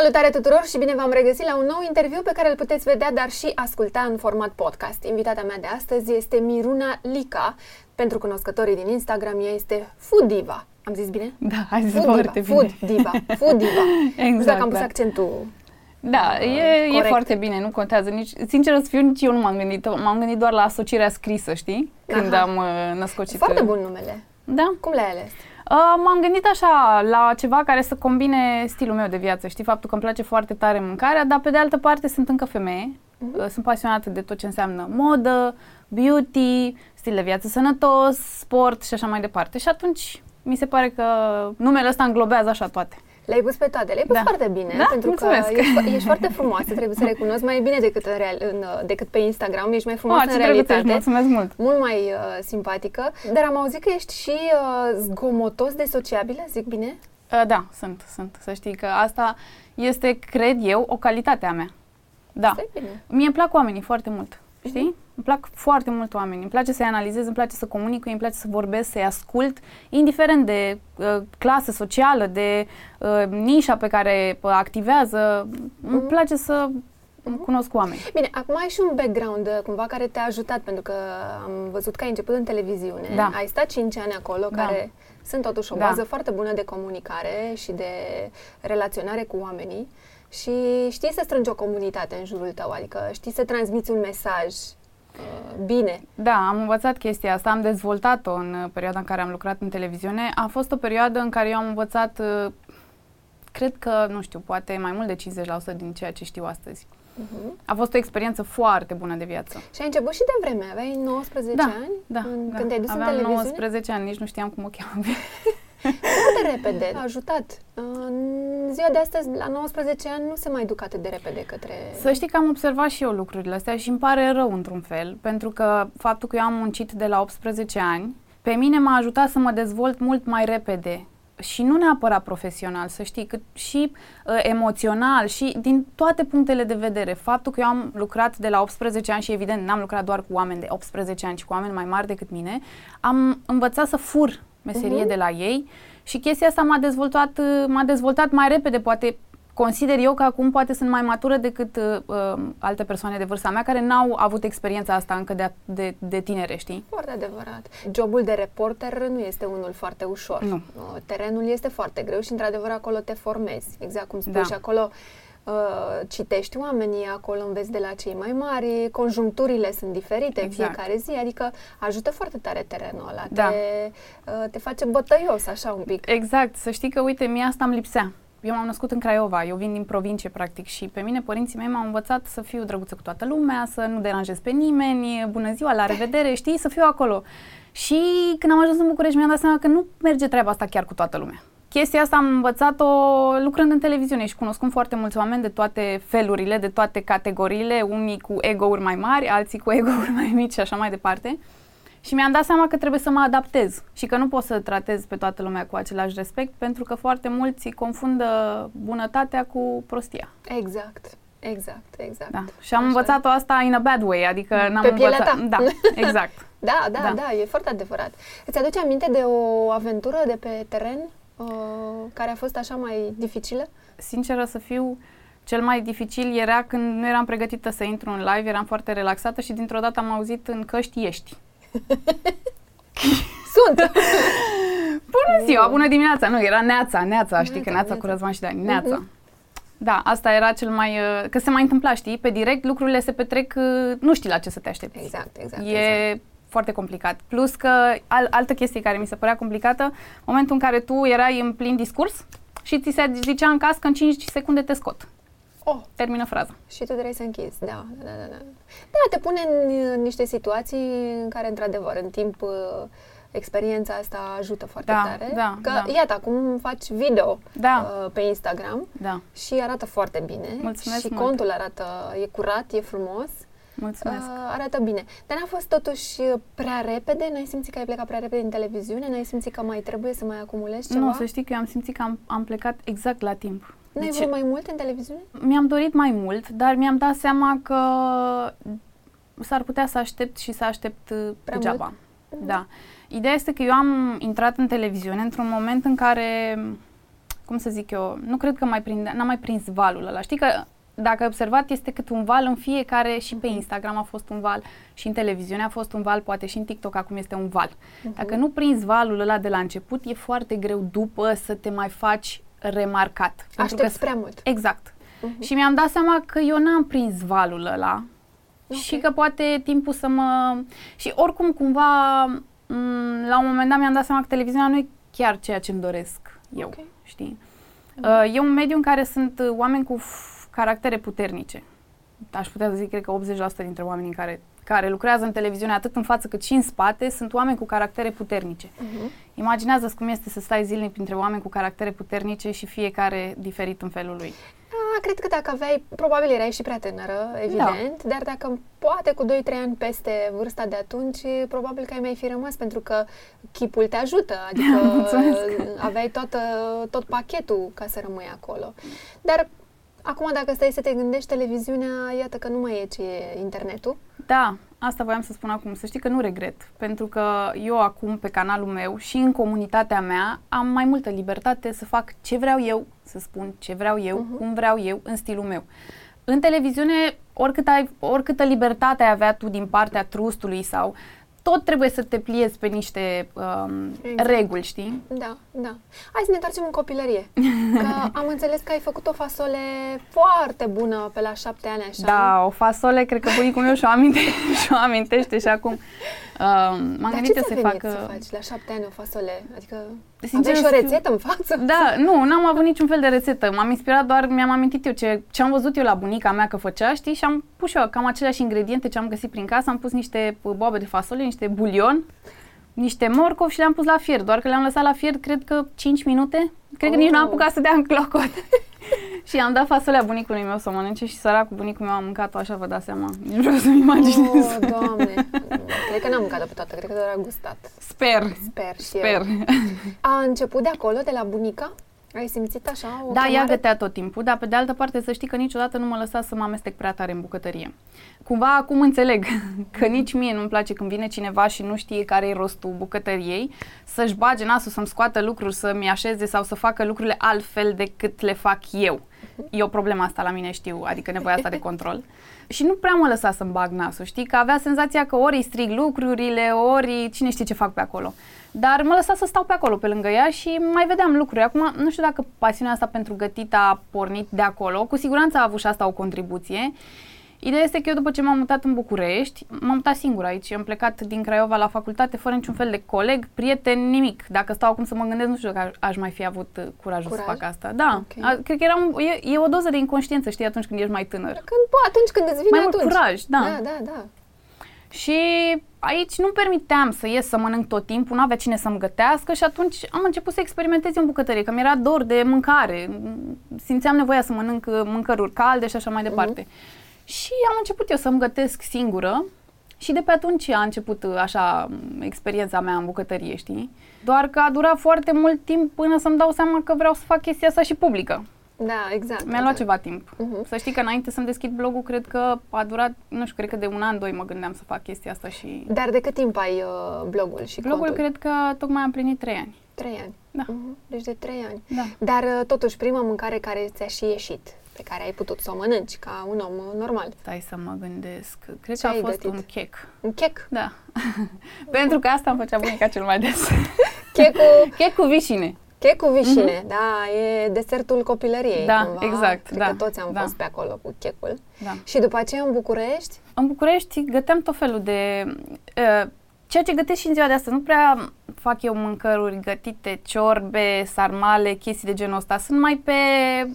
Salutare tuturor și bine v-am regăsit la un nou interviu pe care îl puteți vedea, dar și asculta în format podcast. Invitata mea de astăzi este Miruna Lica. Pentru cunoscătorii din Instagram, ea este Food Diva. Am zis bine? Da, ai zis Food foarte diva, bine. Food Diva. Food Diva. Exact, Nu știu dacă am pus da. accentul. Da, e, e corect. foarte bine, nu contează nici, sincer să fiu, nici eu nu m-am gândit, m-am gândit doar la asocierea scrisă, știi? Când Aha. am uh, născocit. Foarte bun numele. Da. Cum l-ai ales? Uh, m-am gândit așa la ceva care să combine stilul meu de viață, știi? Faptul că îmi place foarte tare mâncarea, dar pe de altă parte sunt încă femeie, Mhm. uh, sunt pasionată de tot ce înseamnă modă, beauty, stil de viață sănătos, sport și așa mai departe. Și atunci mi se pare că numele ăsta înglobează așa toate. Le-ai pus pe toate, le-ai pus Da. foarte bine, Da? pentru Mulțumesc. că ești, ești foarte frumoasă, trebuie să recunosc, mai bine decât, în real, în, uh, decât pe Instagram, ești mai frumoasă Oh, în ce drăguț ești, realitate. mulțumesc mult! mult mai uh, simpatică, dar am auzit că ești și uh, zgomotos de sociabilă, zic bine? Uh, Da, sunt, sunt. Să știi că asta este, cred eu, o calitate a mea. Da. Asta e bine. Mie îmi plac oamenii foarte mult, știi? Îmi plac foarte mult oamenii. Îmi place să-i analizez, îmi place să comunic cu ei, îmi place să vorbesc, să-i ascult, indiferent de uh, clasă socială, de uh, nișa pe care uh, activează. Îmi Mhm. place să cunosc oameni. Bine, acum ai și un background uh, cumva care te-a ajutat, pentru că am văzut că ai început în televiziune, Da. ai stat 5 ani acolo, Da. care sunt totuși o Da. bază foarte bună de comunicare și de relaționare cu oamenii și știi să strângi o comunitate în jurul tău, adică știi să transmiți un mesaj uh, bine. Da, am învățat chestia asta, am dezvoltat-o în uh, perioada în care am lucrat în televiziune. A fost o perioadă în care eu am învățat, uh, cred că, nu știu, poate mai mult de 50% din ceea ce știu astăzi. Uh-huh. A fost o experiență foarte bună de viață. Și ai început și de vreme, aveai 19 Da, ani Da, în, da. când te-ai dus Aveam în televiziune? 19 ani, nici nu știam cum o cheamă. Foarte repede, a ajutat. În ziua de astăzi, la 19 ani, nu se mai duc atât de repede către... Să știi că am observat și eu lucrurile astea și îmi pare rău într-un fel, pentru că faptul că eu am muncit de la 18 ani, pe mine m-a ajutat să mă dezvolt mult mai repede și nu neapărat profesional, să știi, cât și uh, emoțional și din toate punctele de vedere. Faptul că eu am lucrat de la 18 ani și evident n-am lucrat doar cu oameni de 18 ani, ci cu oameni mai mari decât mine, am învățat să fur meserie Mhm. de la ei și chestia asta m-a dezvoltat, uh, m-a dezvoltat mai repede, poate consider eu că acum poate sunt mai matură decât uh, uh, alte persoane de vârsta mea care n-au avut experiența asta încă de, de, de tinere, știi? Foarte adevărat. Jobul de reporter nu este unul foarte ușor. Nu. Uh, Terenul este foarte greu și, într-adevăr, acolo te formezi. Exact cum spui Da. și acolo uh, citești oamenii, acolo înveți de la cei mai mari, conjuncturile sunt diferite în Exact. fiecare zi, adică ajută foarte tare terenul ăla. Da. Te, uh, te face bătăios, așa un pic. Exact, să știi că, uite, mie asta îmi lipsea. Eu m-am născut în Craiova, eu vin din provincie, practic, și pe mine părinții mei m-au învățat să fiu drăguță cu toată lumea, să nu deranjez pe nimeni, bună ziua, la revedere, știi, să fiu acolo. Și când am ajuns în București, mi-am dat seama că nu merge treaba asta chiar cu toată lumea. Chestia asta am învățat-o lucrând în televiziune și cunoscând foarte mulți oameni de toate felurile, de toate categoriile, unii cu ego-uri mai mari, alții cu ego-uri mai mici și așa mai departe. Și mi-am dat seama că trebuie să mă adaptez și că nu pot să tratez pe toată lumea cu același respect pentru că foarte mulți confundă bunătatea cu prostia. Exact. Exact, exact. Da. Și am Așa învățat-o asta in a bad way, adică n-am Pe pielea învățat. ta. Da, exact. Da, da, da, Da. da, e foarte adevărat. Îți aduce aminte de o aventură de pe teren uh, care a fost așa mai dificilă? Sinceră să fiu, cel mai dificil era când nu eram pregătită să intru în live, eram foarte relaxată și dintr-o dată am auzit în căști ești. Sunt! Bună ziua, bună dimineața! Nu, era Neața, Neața, știi că Neața, Neața cu Neața. Răzvan și Dani, Neața. Mhm. Da, asta era cel mai... uh, Că se mai întâmpla, știi, pe direct lucrurile se petrec, uh, nu știi la ce să te aștepți. Exact, exact. E exact. Foarte complicat. Plus că al, altă chestie care mi se părea complicată, momentul în care tu erai în plin discurs și ți se zicea în caz că în 5 secunde te scot. Oh, Termină fraza. și tu trebuie să închizi, da, da, da, da. Da, te pune în uh, niște situații în care, într-adevăr, în timp uh, experiența asta ajută foarte Da, tare. da, că, da. iată, acum faci video Da. uh, pe Instagram Da, și arată foarte bine. Mulțumesc și mult. contul arată, e curat, e frumos. Mulțumesc. Uh, arată bine. Dar n-a fost totuși uh, prea repede? N-ai simțit că ai plecat prea repede din televiziune? N-ai simțit că mai trebuie să mai acumulezi ceva? nu, să știi că eu am simțit că am, am plecat exact la timp. N-ai Deci, vrut mai mult în televiziune? mi-am dorit mai mult, dar mi-am dat seama că s-ar putea să aștept și să aștept uh, Prea degeaba. Da. Ideea este că eu am intrat în televiziune într-un moment în care cum să zic eu, nu cred că mai prinde, n-am mai prins valul ăla. Știi că dacă ai observat, este cât un val în fiecare, și pe Instagram a fost un val, și în televiziune a fost un val, poate și în TikTok acum este un val. Uh-huh. Dacă nu prinzi valul ăla de la început, e foarte greu după să te mai faci remarcat. Aștepți prea mult. Exact. Uh-huh. Și mi-am dat seama că eu n-am prins valul ăla okay. și că poate timpul să mă... Și oricum cumva m- la un moment dat mi-am dat seama că televiziunea nu e chiar ceea ce îmi doresc eu, okay. știi? Uh-huh. Uh, e un mediu în care sunt oameni cu caractere puternice. Aș putea să zic, cred că 80% dintre oamenii care, care lucrează în televiziune, atât în față cât și în spate, sunt oameni cu caractere puternice. Uh-huh. Imaginează-ți cum este să stai zilnic printre oameni cu caractere puternice și fiecare diferit în felul lui. Da, cred că dacă aveai, probabil erai și prea tânără, evident, da. dar dacă poate cu 2-3 ani peste vârsta de atunci, probabil că ai mai fi rămas pentru că chipul te ajută, adică aveai tot, tot pachetul ca să rămâi acolo. Dar Acum, dacă stai să te gândești, televiziunea, iată că nu mai e ce e internetul. Da, asta voiam să spun acum. Să știi că nu regret, pentru că eu acum pe canalul meu și în comunitatea mea am mai multă libertate să fac ce vreau eu, să spun ce vreau eu, uh-huh. cum vreau eu, în stilul meu. În televiziune, oricât ai, oricâtă libertate ai avea tu din partea trustului sau tot trebuie să te pliezi pe niște um, exact. reguli, știi? Da, da. Hai să ne întoarcem în copilărie. Că am înțeles că ai făcut o fasole foarte bună pe la șapte ani, așa. Da, o fasole, cred că bunicul meu și-o aminte, și-o amintește și acum Uh, m-am Dar gândit ce să fac... să faci la șapte ani o fasole? Adică Sincer, aveai și o rețetă în față? Da, nu, n-am avut niciun fel de rețetă. M-am inspirat doar, mi-am amintit eu ce, ce am văzut eu la bunica mea că făcea, știi, și am pus eu cam aceleași ingrediente ce am găsit prin casă. Am pus niște boabe de fasole, niște bulion, niște morcov și le-am pus la fier. Doar că le-am lăsat la fier, cred că 5 minute. Cred oh. că nici n-am apucat să dea în clocot. și am dat fasolea bunicului meu să o mănânce și săracul bunicul meu a mâncat-o așa, vă dați seama. Nu vreau să-mi imaginez. Oh, doamne. cred că n-am mâncat-o pe toată, cred că doar a gustat. Sper. Sper și Sper. Eu. A început de acolo, de la bunica? Ai simțit așa o Da, chemare? ea gătea tot timpul, dar pe de altă parte să știi că niciodată nu mă lăsa să mă amestec prea tare în bucătărie. Cumva acum înțeleg că nici mie nu-mi place când vine cineva și nu știe care e rostul bucătăriei, să-și bage nasul, să-mi scoată lucruri, să-mi așeze sau să facă lucrurile altfel decât le fac eu. E o problemă asta la mine, știu, adică nevoia asta de control. Și nu prea mă lăsa să-mi bag nasul, știi, că avea senzația că ori îi strig lucrurile, ori cine știe ce fac pe acolo. Dar mă lăsa să stau pe acolo, pe lângă ea și mai vedeam lucruri. Acum, nu știu dacă pasiunea asta pentru gătit a pornit de acolo. Cu siguranță a avut și asta o contribuție. Ideea este că eu după ce m-am mutat în București, m-am mutat singur aici. Am plecat din Craiova la facultate fără niciun fel de coleg, prieten, nimic. Dacă stau acum să mă gândesc, nu știu dacă aș mai fi avut uh, curajul Curaj? să fac asta. Da, okay. a, cred că era un, e, e o doză de inconștiență, știi, atunci când ești mai tânăr. Când, bă, atunci când îți vine mai atunci. mult curaj, da. Da, da, da. Și aici nu permiteam să ies să mănânc tot timpul, nu avea cine să-mi gătească și atunci am început să experimentez în bucătărie, că mi-era dor de mâncare, simțeam nevoia să mănânc mâncăruri calde și așa mai departe. Uh-huh. Și am început eu să-mi gătesc singură și de pe atunci a început așa experiența mea în bucătărie, știi? Doar că a durat foarte mult timp până să-mi dau seama că vreau să fac chestia asta și publică. Da, exact. Mi-a luat ceva timp. Uh-huh. Să știi că înainte să-mi deschid blogul, cred că a durat, nu știu, cred că de un an, doi mă gândeam să fac chestia asta și... Dar de cât timp ai uh, blogul și Blogul contul? cred că tocmai am plinit trei ani. Trei ani? Da. Uh-huh. Deci de trei ani. Da. Dar uh, totuși, prima mâncare care ți-a și ieșit, pe care ai putut să o mănânci ca un om uh, normal. Stai să mă gândesc. Cred Ce că a fost gătit? un chec. Un chec? Da. Pentru că asta îmi făcea bunica cel mai des. Checul... chec cu vișine. Chec cu vișine, mm-hmm. da, e desertul copilăriei Da, cumva. exact, Cred da, că toți am da. fost pe acolo cu checul. Da. Și după aceea în București? În București găteam tot felul de... Uh, ceea ce gătesc și în ziua de astăzi. Nu prea fac eu mâncăruri gătite, ciorbe, sarmale, chestii de genul ăsta. Sunt mai pe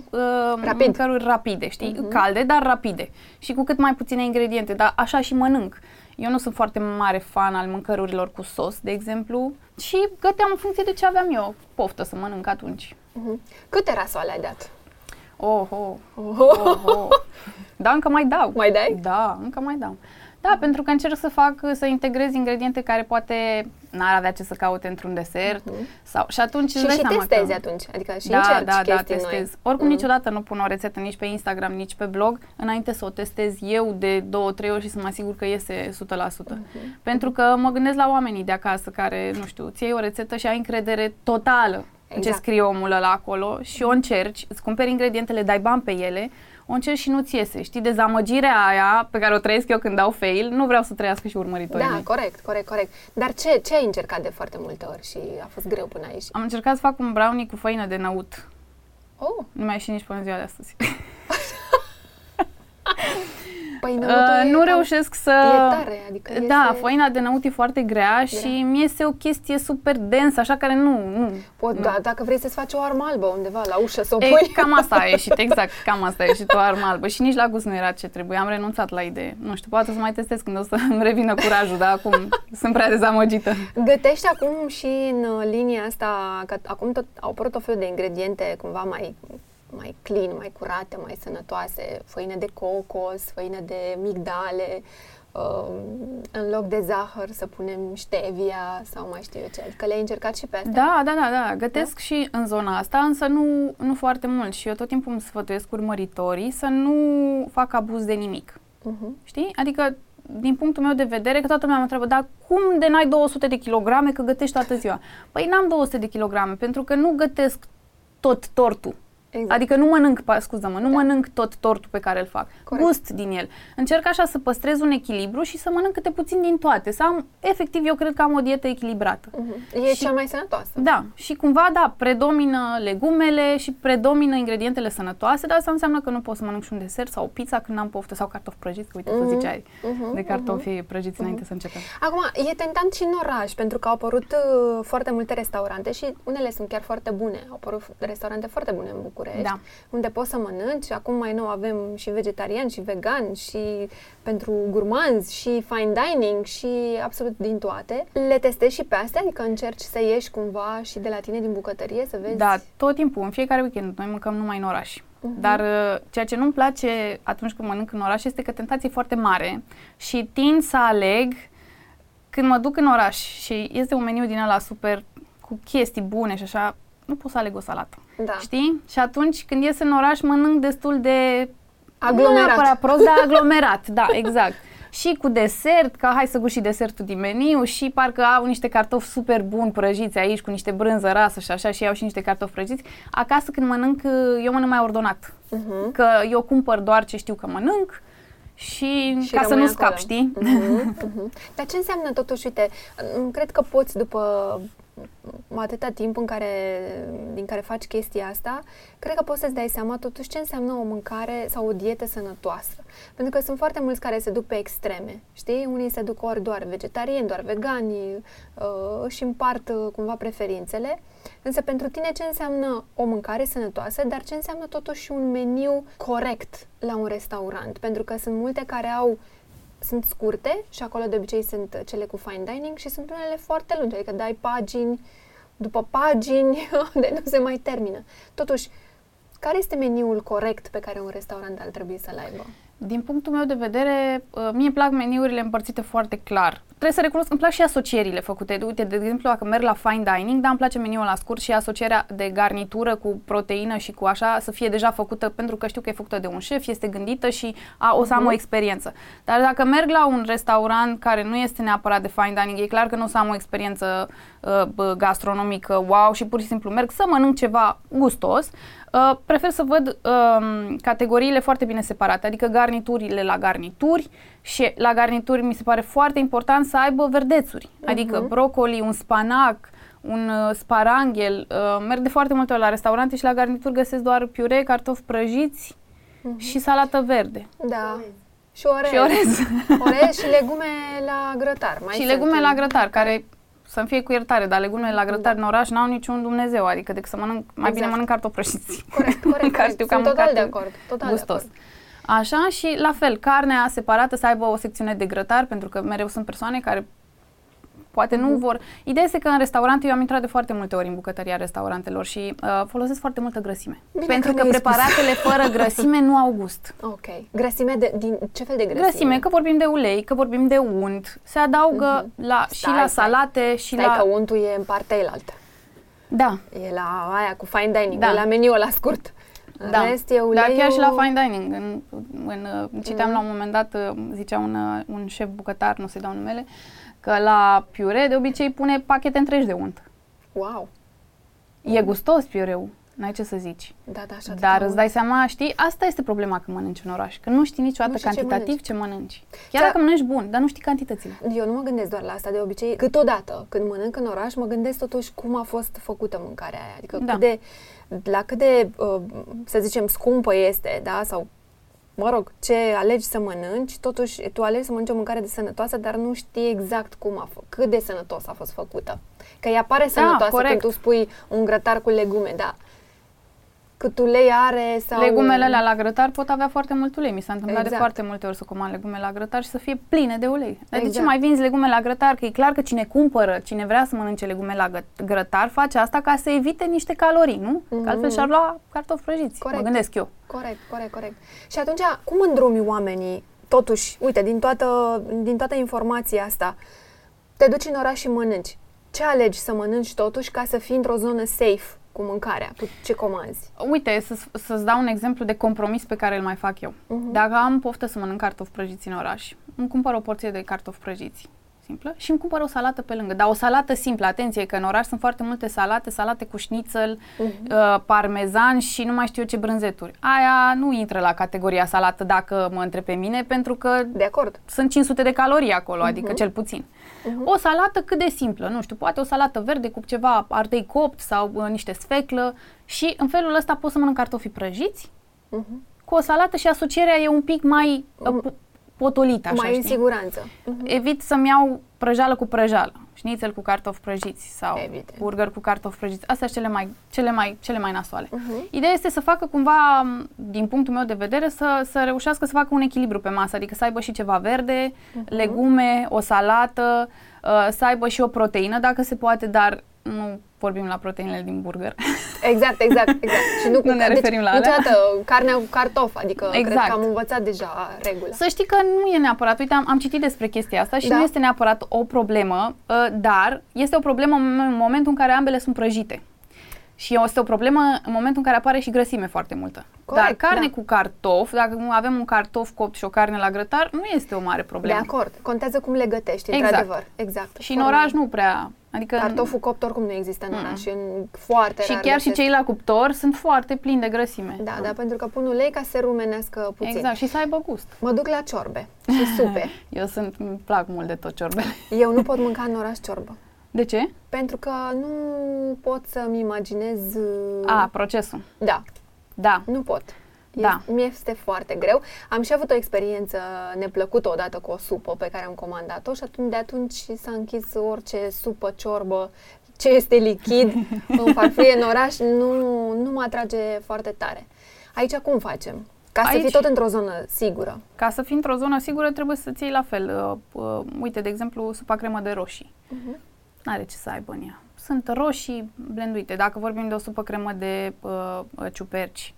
uh, Rapid. mâncăruri rapide, știi? Mhm. Calde, dar rapide. Și cu cât mai puține ingrediente, dar așa și mănânc. Eu nu sunt foarte mare fan al mâncărurilor cu sos, de exemplu, și găteam în funcție de ce aveam eu poftă să mănânc atunci. Uh-huh. Câte rasoale ai dat? Oh, oh, Oh. oh, oh. Da, încă mai dau. Mai dai? Da, încă mai dau. Da, pentru că încerc să fac, să integrez ingrediente care poate n-ar avea ce să caute într-un desert. Mhm. Sau, și atunci Și, îți dai și seama testezi că... atunci, adică și da, încerci da, da, chestii testez. noi. Oricum Mm. niciodată nu pun o rețetă nici pe Instagram, nici pe blog, înainte să o testez eu de două, trei ori și să mă asigur că iese 100%. Mhm. Pentru că mă gândesc la oamenii de acasă care, nu știu, ți iei o rețetă și ai încredere totală exact. ce scrie omul ăla acolo și o încerci, îți cumperi ingredientele, dai bani pe ele, o încerci și nu-ți iese. Știi, dezamăgirea aia pe care o trăiesc eu când dau fail, nu vreau să trăiască și urmăritorii Da, mei. corect, corect, corect. Dar ce, ce ai încercat de foarte multe ori și a fost greu până aici? Am încercat să fac un brownie cu făină de năut. Oh, Nu mi-a ieșit nici până ziua de astăzi. păi nu, Uh, nu reușesc să... E tare, adică Da, iese- făina de năut e foarte grea și mi iese o chestie super densă, așa care nu... nu Pot, nu. da, dacă vrei să-ți faci o armă albă undeva la ușă să o E, pui. cam asta a ieșit, exact, cam asta a ieșit o armă albă și nici la gust nu era ce trebuie, am renunțat la idee. Nu știu, poate să mai testez când o să îmi revină curajul, dar acum sunt prea dezamăgită. Gătești acum și în uh, linia asta, că acum tot au apărut o fel de ingrediente cumva mai mai clean, mai curate, mai sănătoase, făină de cocos, făină de migdale, uh, în loc de zahăr să punem stevia sau mai știu eu ce. Adică le-ai încercat și pe astea? Da, da, da, da, gătesc și în zona asta, însă nu, nu foarte mult și eu tot timpul îmi sfătuiesc urmăritorii să nu fac abuz de nimic. Uh-huh. Știi? Adică, din punctul meu de vedere, că toată lumea mă întreabă, dar cum de n-ai 200 de kilograme că gătești toată ziua? Păi n-am 200 de kilograme, pentru că nu gătesc tot tortul. Exact. Adică nu mănânc, pa- scuză-mă, nu mănânc tot tortul pe care îl fac. Corect. Gust din el. Încerc așa să păstrez un echilibru și să mănânc câte puțin din toate. Să am, efectiv, eu cred că am o dietă echilibrată. uh-huh. E și- cea mai sănătoasă. Da, și cumva, da, predomină legumele și predomină ingredientele sănătoase, dar asta înseamnă că nu pot să mănânc și un desert sau o pizza când n-am poftă sau cartofi prăjiți, că uite, Mhm, tu ziceai mhm, de cartofi prăjiți înainte să începem. Acum, e tentant și în oraș, pentru că au apărut uh, foarte multe restaurante și unele sunt chiar foarte bune. Au apărut f- restaurante foarte bune în București, Da. unde poți să mănânci. Acum mai nou avem și vegetarian și vegan și pentru gurmanzi și fine dining și absolut din toate. Le testezi și pe astea? Adică încerci să ieși cumva și de la tine din bucătărie să vezi? Da, tot timpul, în fiecare weekend, noi mâncăm numai în oraș. Mhm. Dar uh, ceea ce nu-mi place atunci când mănânc în oraș este că tentația e foarte mare și tind să aleg când mă duc în oraș și este un meniu din ăla super cu chestii bune și așa, nu pot să aleg o salată. Da. Știi? Și atunci când ies în oraș mănânc destul de Nu Aglomerat. neapărat prost, dar aglomerat, da, exact. Și cu desert, că hai să gust și desertul din meniu și parcă au niște cartofi super buni prăjiți aici cu niște brânză rasă și așa și au și niște cartofi prăjiți. Acasă când mănânc, eu mănânc mai ordonat. Mhm. Că eu cumpăr doar ce știu că mănânc și, Și ca să rămâi nu scap, acolo. știi? Mhm, mhm. Dar ce înseamnă totuși, uite, m, cred că poți după m, atâta timp în care, din care faci chestia asta, cred că poți să-ți dai seama totuși ce înseamnă o mâncare sau o dietă sănătoasă. Pentru că sunt foarte mulți care se duc pe extreme, știi? Unii se duc ori doar vegetariani, doar vegani, uh, își împart uh, cumva preferințele. Însă pentru tine ce înseamnă o mâncare sănătoasă, dar ce înseamnă totuși un meniu corect la un restaurant? Pentru că sunt multe care au sunt scurte și acolo de obicei sunt cele cu fine dining și sunt unele foarte lungi, adică dai pagini după pagini de nu se mai termină. Totuși, care este meniul corect pe care un restaurant ar trebui să-l aibă? Din punctul meu de vedere, uh, mie îmi plac meniurile împărțite foarte clar. Trebuie să recunosc, îmi plac și asocierile făcute. Uite, de exemplu, dacă merg la fine dining, da, îmi place meniul la scurt și asocierea de garnitură cu proteină și cu așa să fie deja făcută, pentru că știu că e făcută de un șef, este gândită și a, o să am o experiență. Dar dacă merg la un restaurant care nu este neapărat de fine dining, e clar că nu o să am o experiență uh, bă, gastronomică wow și pur și simplu merg să mănânc ceva gustos, Uh, prefer să văd um, categoriile foarte bine separate, adică garniturile la garnituri și la garnituri mi se pare foarte important să aibă verdețuri, adică Mhm. brocoli, un spanac, un uh, sparanghel. Uh, merg de foarte multe ori la restaurante și la garnituri găsesc doar piure, cartofi prăjiți și salată verde. Da. Și orez. Și orez. orez și legume la grătar. Mai și sunt legume în- la grătar, care să-mi fie cu iertare, dar legumele la grătar în oraș n-au niciun Dumnezeu, adică decât să mănânc, mai bine Exact. mănânc cartofi prăjiți. Corect, corect. Care corect. știu că am Sunt total de mâncat acord. Total gustos. de acord. Așa și la fel, carnea separată să aibă o secțiune de grătar, pentru că mereu sunt persoane care poate Mhm. nu vor. Ideea este că în restaurante, eu am intrat de foarte multe ori în bucătăria restaurantelor și uh, folosesc foarte multă grăsime. Bine pentru că că, mi-ai spus. preparatele fără grăsime nu au gust. Ok. Grăsime de, din ce fel de grăsime? Grăsime, că vorbim de ulei, că vorbim de unt, se adaugă la, și Stai, la stai. salate și Stai la... că untul e în partea elaltă. Da, E la aia cu fine dining, Da. e la meniul la scurt. În da. rest e Dar uleiul... chiar și la fine dining. În, în, uh, citeam Mhm. la un moment dat, uh, zicea un, uh, un șef bucătar, nu se dau numele, că la piure de obicei pune pachete întregi de unt. Wow. E gustos piureu, n-ai ce să zici. Da, da, așa Dar îți dai seama, știi, asta este problema când mănânci în oraș, că nu știi niciodată Nu știi ce cantitativ mănânci. ce mănânci. Chiar Da. dacă mănânci bun, dar nu știi cantitățile. Eu nu mă gândesc doar la asta de obicei. Câteodată, când mănânc în oraș, mă gândesc totuși cum a fost făcută mâncarea aia. Adică Da. cât de, la cât de, uh, să zicem, scumpă este, da? Sau, mă rog, ce alegi să mănânci, totuși tu alegi să mănânci o mâncare de sănătoasă, dar nu știi exact cum a fost, cât de sănătos a fost făcută. Că ea pare sănătoasă corect. când tu spui un grătar cu legume, da. Cât ulei are sau... Legumele alea la grătar pot avea foarte mult ulei. Mi s-a întâmplat de Exact. foarte multe ori să comand legume la grătar și să fie pline de ulei. Dar de ce Exact. mai vinzi legume la grătar? Că e clar că cine cumpără, cine vrea să mănânce legume la gă- grătar, face asta ca să evite niște calorii, nu? Că altfel și-ar lua cartofi prăjiți. Corect. Mă gândesc eu. Corect, corect, corect. Și atunci, cum îndrumi oamenii, totuși, uite, din toată, din toată informația asta, te duci în oraș și mănânci. Ce alegi să mănânci totuși ca să fii într-o zonă safe cu mâncarea, cu ce comanzi? Uite, să, să-ți dau un exemplu de compromis pe care îl mai fac eu. Mhm. Dacă am poftă să mănânc cartofi prăjiți în oraș, îmi cumpăr o porție de cartofi prăjiți simplă și îmi cumpăr o salată pe lângă. Dar o salată simplă, atenție, că în oraș sunt foarte multe salate, salate cu șnițel, Mhm. uh, parmezan și nu mai știu eu ce brânzeturi. Aia nu intră la categoria salată dacă mă întreb pe mine, pentru că De acord. sunt 500 de calorii acolo, Mhm. adică cel puțin. O salată cât de simplă, nu știu, poate o salată verde cu ceva ardei copt sau uh, niște sfeclă și în felul ăsta pot să mănânc cartofii prăjiți Mhm. cu o salată și asocierea e un pic mai uh, po- potolită, așa, mai în știi? siguranță. Mhm. Evit să-mi iau prăjală cu prăjală, șnițel cu cartofi prăjiți sau Evident. burger cu cartofi prăjiți. Astea sunt cele mai, cele mai, cele mai nasoale. Mhm. Ideea este să facă cumva, m, din punctul meu de vedere, să, să reușească să facă un echilibru pe masă, adică să aibă și ceva verde, Mhm. legume, o salată, uh, să aibă și o proteină dacă se poate, dar nu vorbim la proteinele din burger. Exact, exact, exact. Și nu, cu Nu ne deci, referim la alea. niciodată carnea cu cartof, adică cred Exact. că am învățat deja regula. Să știi că nu e neapărat, uite, am, am citit despre chestia asta și Da. nu este neapărat o problemă, uh, dar este o problemă în în momentul în care ambele sunt prăjite. Și este o problemă în momentul în care apare și grăsime foarte multă. Corect, dar carne da. cu cartof, dacă avem un cartof copt și o carne la grătar, nu este o mare De problemă. acord. Contează cum le gătești, Exact. într-adevăr. Exact. Și în Forma. oraș nu prea. Adică Cartoful copt oricum nu există în oraș, e în foarte și rar chiar și găsesc. cei la cuptor sunt foarte plini de grăsime. Da, da, pentru că pun ulei ca să se rumenească puțin. Exact, și să aibă gust. Mă duc la ciorbe și supe. Eu sunt, îmi plac mult de tot ciorbele. Eu nu pot mânca în oraș ciorbă. De ce? Pentru că nu pot să-mi imaginez... uh, A, procesul. Da, Da. nu pot. Da. Este, mi este foarte greu. Am și avut o experiență neplăcută odată cu o supă pe care am comandat-o și atunci, de atunci s-a închis orice supă, ciorbă, ce este lichid în farfurie în oraș, nu, nu mă atrage foarte tare. Aici cum facem? Ca să Aici- fii tot într-o zonă sigură. Ca să fii într-o zonă sigură, trebuie să-ți iei la fel. Uh, uh, uite, de exemplu, supa cremă de roșii. Mhm. N-are ce să aibă în ea. Sunt roșii blenduite. Dacă vorbim de o supă cremă de uh, uh, ciuperci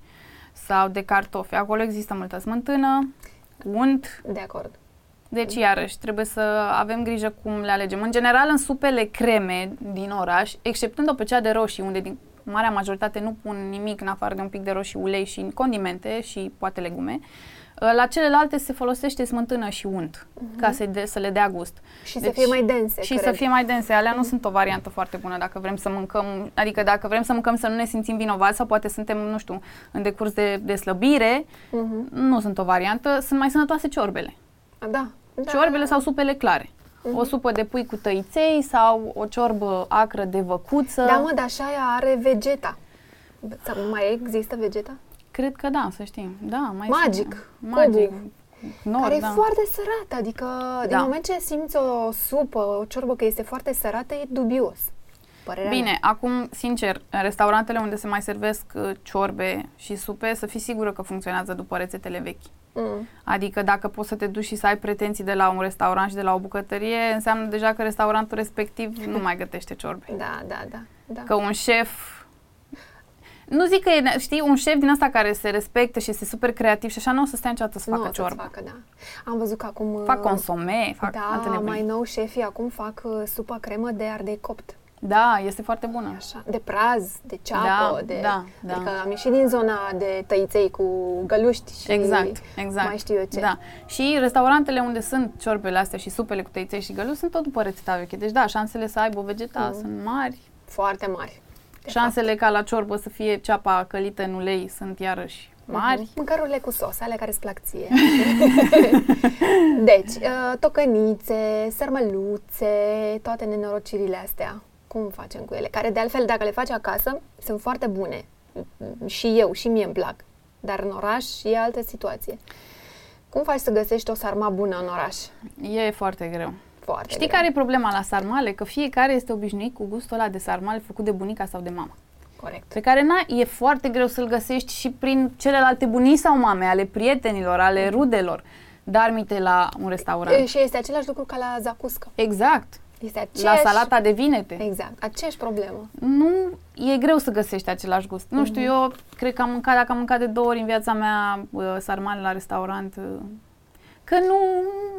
sau de cartofi, acolo există multă smântână, unt, De acord. deci iarăși trebuie să avem grijă cum le alegem. În general, în supele creme din oraș, exceptând-o pe cea de roșii, unde din marea majoritate nu pun nimic în afară de un pic de roșii, ulei și condimente și poate legume, uh, la celelalte se folosește smântână și unt ca să, de, să le dea gust. Și să Deci- fie mai dense, Și cred. să fie mai dense. Alea nu sunt o variantă foarte bună dacă vrem să mâncăm, adică dacă vrem să mâncăm să nu ne simțim vinovați sau poate suntem, nu știu, în decurs de, de slăbire, Mhm. nu sunt o variantă. Sunt mai sănătoase ciorbele. Da. da. Ciorbele sau supele clare. Mhm. O supă de pui cu tăiței sau o ciorbă acră de văcuță. Da, mă, dar și aia are vegeta. Sau mai există vegeta? Cred că da, să știm. Da, mai Magic, sunt- Magic. cubul. Nor, care da. e foarte sărată, adică din Da. moment ce simți o supă, o ciorbă că este foarte sărată, e dubios. Părerea Bine, mea. acum, sincer, în restaurantele unde se mai servesc uh, ciorbe și supe, să fii sigură că funcționează după rețetele vechi. Mm. Adică dacă poți să te duci și să ai pretenții de la un restaurant și de la o bucătărie, înseamnă deja că restaurantul respectiv nu mai gătește ciorbe. Da, da, da. da. Că un șef... Nu zic că e, știi, un șef din asta care se respectă și este super creativ și așa nu o să stea niciodată să nu facă o să-ți ciorbă. facă, da. Am văzut că acum... Fac uh, consome, fac alte Da, nebunii. mai nou șefii acum fac uh, supa cremă de ardei copt. Da, este foarte bună. Așa, de praz, de ceapă, Da, de... da, da. Adică am ieșit din zona de tăiței cu găluști și Exact, exact. mai știu eu ce. Da. Și restaurantele unde sunt ciorbele astea și supele cu tăiței și găluși sunt tot după rețeta veche. Deci da, șansele să aibă o vegeta Mm. sunt mari. Foarte mari. De Șansele ca la ciorbă să fie ceapa călită în ulei sunt iarăși mari. Mhm. Mâncărurile cu sos, ale care îți plac ție. deci, uh, tocănițe, sărmăluțe, toate nenorocirile astea. Cum facem cu ele? Care, de altfel, dacă le faci acasă, sunt foarte bune. Și eu, și mie îmi plac. Dar în oraș e altă situație. Cum faci să găsești o sarma bună în oraș? E foarte greu. Foarte Știi greu. care e problema la sarmale? Că fiecare este obișnuit cu gustul ăla de sarmale făcut de bunica sau de mama. Corect. Pe care na, e foarte greu să-l găsești și prin celelalte bunici sau mame, ale prietenilor, ale rudelor. Dar mite la un restaurant. E, și este același lucru ca la zacuscă. Exact. Este La aceeași... salata de vinete. Exact, aceeași problemă. Nu e greu să găsești același gust. Nu știu, Mhm. eu cred că am mâncat, dacă am mâncat de două ori în viața mea uh, sarmale la restaurant, uh, că nu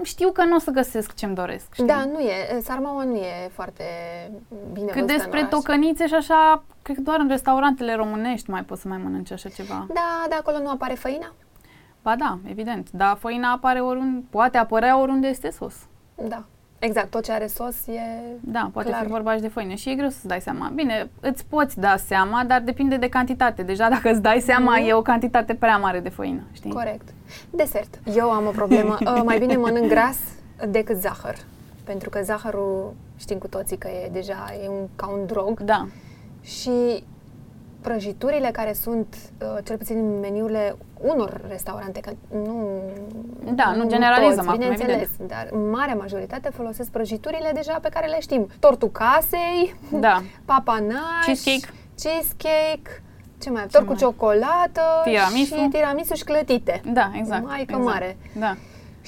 știu că nu o să găsesc ce-mi doresc. Știi? Da, nu e, sarmaua nu e foarte bine Cât văzută despre în oraș. tocănițe și așa, cred că doar în restaurantele românești mai poți să mai mănânci așa ceva. Da, de acolo nu apare făina? Ba da, evident. Dar făina apare oriunde, poate apărea oriunde este sos. Da. Exact, tot ce are sos e... Da, poate Clar. fi vorba și de făină și e greu să-ți dai seama. Bine, îți poți da seama, dar depinde de cantitate. Deja dacă îți dai seama, Mhm. e o cantitate prea mare de făină, știi? Corect. Desert. Eu am o problemă. Uh, mai bine mănânc gras decât zahăr. Pentru că zahărul, știm cu toții că e deja e un, ca un drog. Da. Și prăjiturile care sunt, uh, cel puțin în meniurile unor restaurante, că nu... Da, nu generalizăm toți, acum, bineînțeles, dar marea majoritate folosesc prăjiturile deja pe care le știm. Tortul casei, Da. papanaș, Cheesecake. cheesecake, ce mai? Tort cu mai? ciocolată Tiramisu. și tiramisu și clătite. Da, exact. Maică exact. mare. Da.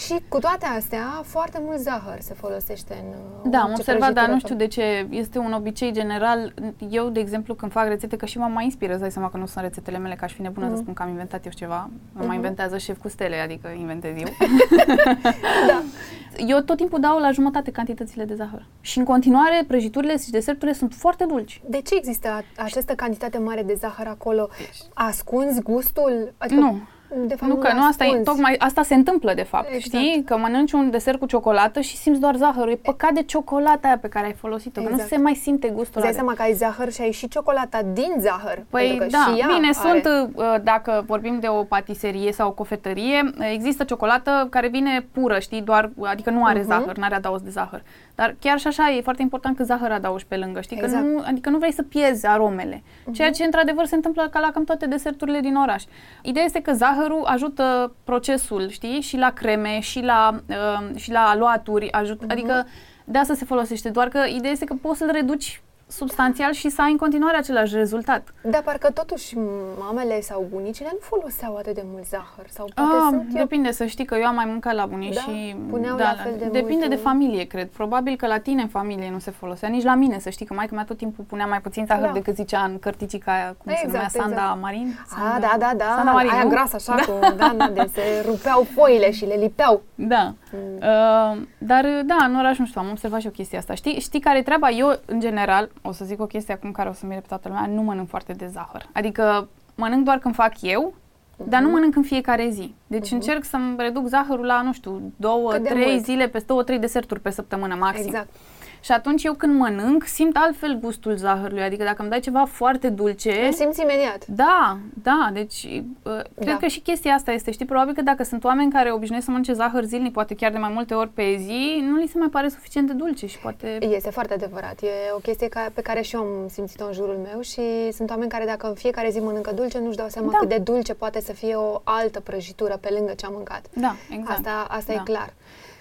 Și cu toate astea, foarte mult zahăr se folosește în uh, Da, am orice observat, dar nu prăjitură. știu de ce. Este un obicei general. Eu, de exemplu, când fac rețete, că și mă mai inspiră, îți dai seama că nu sunt rețetele mele, ca aș fi nebună Mhm. să spun că am inventat eu ceva. Mă Mhm. mai inventează șef cu stele, adică inventez eu. Da. Eu tot timpul dau la jumătate cantitățile de zahăr. Și în continuare, prăjiturile și deserturile sunt foarte dulci. De ce există a- această cantitate mare de zahăr acolo? Ascunzi gustul? Adică, Nu. De fapt, Nu, că nu asta e, ascunzi. tocmai asta se întâmplă de fapt, Exact. știi? Că mănânci un desert cu ciocolată și simți doar zahărul. E păcat de ciocolata aia pe care ai folosit-o, că nu Exact. se mai simte gustul Îți dai ăla. seama că ai zahăr și ai și ciocolata din zahăr. Păi pentru că da, și ea bine, are. sunt, uh, dacă vorbim de o patiserie sau o cofetărie, uh, există ciocolată care vine pură, știi, doar, adică nu are Mhm. zahăr, nu are adaos de zahăr. Dar chiar și așa e foarte important că zahăr adaugi pe lângă, știi, Exact. Mhm. că nu, adică nu vrei să pierzi aromele. Ceea ce într-adevăr se întâmplă ca la cam toate deserturile din oraș. Ideea este că zahărul ajută procesul, știi, și la creme, și la, uh, și la aluaturi, ajut, Mhm. adică de asta se folosește, doar că ideea este că poți să-l reduci substanțial și să ai în continuare același rezultat. Dar parcă totuși mamele sau bunicile nu foloseau atât de mult zahăr. Sau poate Ah, sunt eu... depinde, să știi că eu am mai mâncat la bunici Da? și... Puneau la fel de Depinde mult, de familie, cred. Probabil că la tine în familie nu se folosea, nici la mine, să știi că maica mea tot timpul punea mai puțin zahăr Da. decât zicea în cărticica aia, cum se Exact, numea, exact. Sanda Marin? A, da, da, da, Sanda Marin, aia nu? grasă așa, da. cu, da, da, de se rupeau foile și le lipeau. Da. Mm. Uh, dar, da, în oraș, nu știu, am observat și o chestie asta. Știi, știi care e treaba? Eu, în general, o să zic o chestie acum care o să mire pe toată lumea, nu mănânc foarte de zahăr. Adică mănânc doar când fac eu, dar nu Mhm. mănânc în fiecare zi. Deci încerc să-mi reduc zahărul la, nu știu, două, Cât de trei mult? zile, pe două, trei deserturi pe săptămână maxim. Exact. Și atunci eu când mănânc, simt altfel gustul zahărului. Adică dacă îmi dai ceva foarte dulce... Îl simți imediat. Da, da, deci uh, cred Da. că și chestia asta este, știi, probabil că dacă sunt oameni care obișnuiesc să mănânce zahăr zilnic, poate chiar de mai multe ori pe zi, nu li se mai pare suficient de dulce și poate... Este foarte adevărat. E o chestie ca, pe care și eu am simțit-o în jurul meu și sunt oameni care dacă în fiecare zi mănâncă dulce, nu-și dau seama Da. cât de dulce poate să fie o altă prăjitură pe lângă ce a mâncat. Da, exact. Asta, asta da. e clar.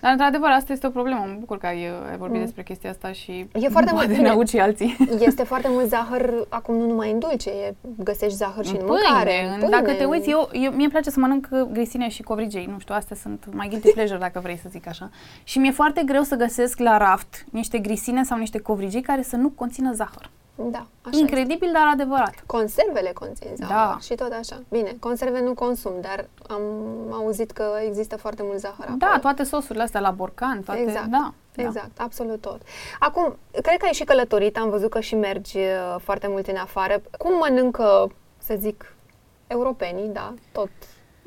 Dar, într-adevăr, asta este o problemă. Mă bucur că ai, ai vorbit Mm. despre chestia asta și E foarte mult, poate bine. ne aud și alții. Este foarte mult zahăr, acum nu numai în dulce, e, găsești zahăr și în, mâncare. în în, pâine, dacă te în- uiți, eu, eu, mie îmi place să mănânc grisine și covrigei, nu știu, astea sunt mai guilty pleasure, dacă vrei să zic așa. Și mi-e foarte greu să găsesc la raft niște grisine sau niște covrigei care să nu conțină zahăr. Da, așa Incredibil, dar adevărat. Conservele conțin zahăr Da. și tot așa. Bine, conserve nu consum, dar am auzit că există foarte mult zahăr Da, acolo. toate sosurile astea la borcan, toate, Exact. da. Exact, absolut tot. Acum, cred că ai și călătorit, am văzut că și mergi uh, foarte mult în afară. Cum mănâncă, să zic, europenii, da, tot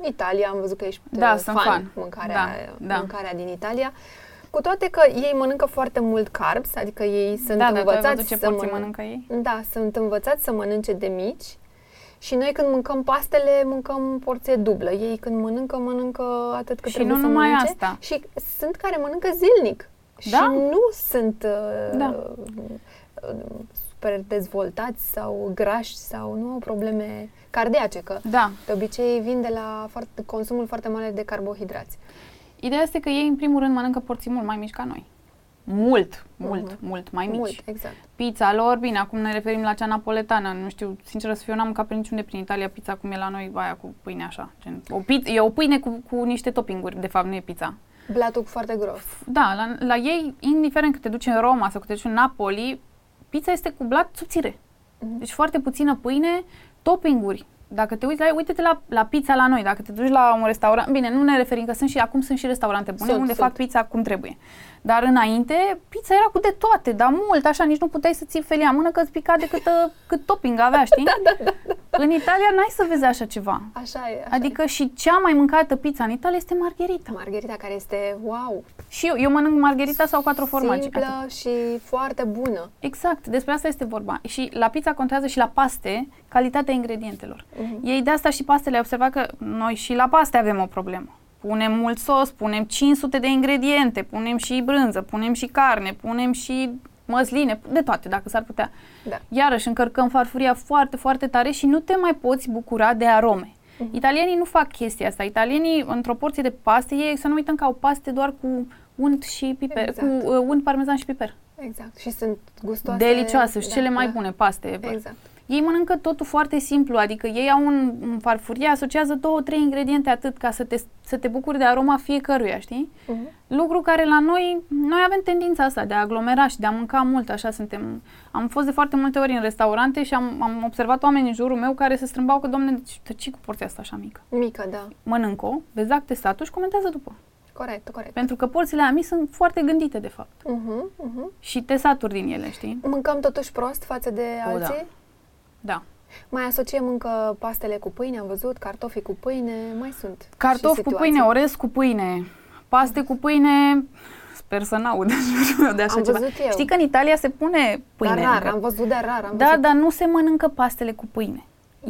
Italia, am văzut că ești Da, uh, sunt fan, fan. Mâncarea, Da, da. mâncarea din Italia. Cu toate că ei mănâncă foarte mult carbs, adică ei sunt da, da, învățați ce să porții mănânce. mănâncă ei? Da, sunt învățați să mănânce de mici și noi când mâncăm pastele, mâncăm porție dublă. Ei când mănâncă, mănâncă atât cât Și trebuie nu să numai mănânce. asta. Și sunt care mănâncă zilnic. Da? Și nu sunt uh, Da. uh, super dezvoltați sau grași sau nu au probleme cardiace, că Da. de obicei vin de la foarte, consumul foarte mare de carbohidrați. Ideea este că ei, în primul rând, mănâncă porții mult mai mici ca noi. Mult, mult, Mhm. mult mai mici. Mult, exact. Pizza lor, bine, acum ne referim la cea napoletană, nu știu, sincer să fiu, n-am mâncat pe niciunde prin Italia pizza cum e la noi, aia cu pâine așa, gen, o pizza, e o pâine cu, cu niște toppinguri, de fapt, nu e pizza. Blatul foarte gros. Da, la, la ei, indiferent că te duci în Roma sau că te duci în Napoli, pizza este cu blat subțire. Mhm. Deci foarte puțină pâine, toppinguri. Dacă te uiți la uite-te la, la pizza la noi, dacă te duci la un restaurant, bine, nu ne referim că sunt și acum sunt și restaurante bune Sunt, unde sunt. fac pizza cum trebuie. Dar înainte, pizza era cu de toate, dar mult, așa, nici nu puteai să ții felia în mână că îți pica de cât, uh, cât topping avea, știi? da, da, da, În Italia n-ai să vezi așa ceva. Așa e. Așa Adică și cea mai mâncată pizza în Italia este margherita. e. Margherita care este wow, Și eu, eu mănânc margherita sau quattro formaggi. atât. simplă și foarte bună. Exact, despre asta este vorba. Și la pizza contează și la paste calitatea ingredientelor. Mhm. Ei de asta și pastele, ai observat că noi și la paste avem o problemă. Punem mult sos, punem 500 de ingrediente, punem și brânză, punem și carne, punem și măsline, de toate, dacă s-ar putea. Da. Iarăși încărcăm farfuria foarte, foarte tare și nu te mai poți bucura de arome. Mhm. Italienii nu fac chestia asta. Italienii, într-o porție de paste, ei să nu uităm că au paste doar cu unt și piper, Exact. cu uh, unt parmezan și piper. Exact. Și sunt gustoase. Delicioase și da, cele mai da. bune paste ever. Exact. Ei mănâncă totul foarte simplu, adică ei au un, un farfurie, asociază două, trei ingrediente atât ca să te, să te bucuri de aroma fiecăruia, știi? Mhm. Lucru care la noi, noi avem tendința asta de a aglomera și de a mânca mult, așa suntem. Am fost de foarte multe ori în restaurante și am, am observat oameni în jurul meu care se strâmbau că, domne, ce, ce cu porția asta așa mică? Mică, da. Mănânc-o, vezi acte statul și comentează după. Corect, corect. Pentru că porțiile a mici sunt foarte gândite, de fapt. Mhm, mhm. Și te saturi din ele, știi? Mâncăm totuși prost față de O, da. alții? Da. Mai asociem încă pastele cu pâine, am văzut, cartofii cu pâine, mai sunt. Cartofi și cu situații. pâine, orez cu pâine, paste cu pâine, sper să n-aud de așa Am ceva. văzut eu. Știi că în Italia se pune pâine. Dar rar, încă. am văzut de rar. Am da, văzut. dar nu se mănâncă pastele cu pâine.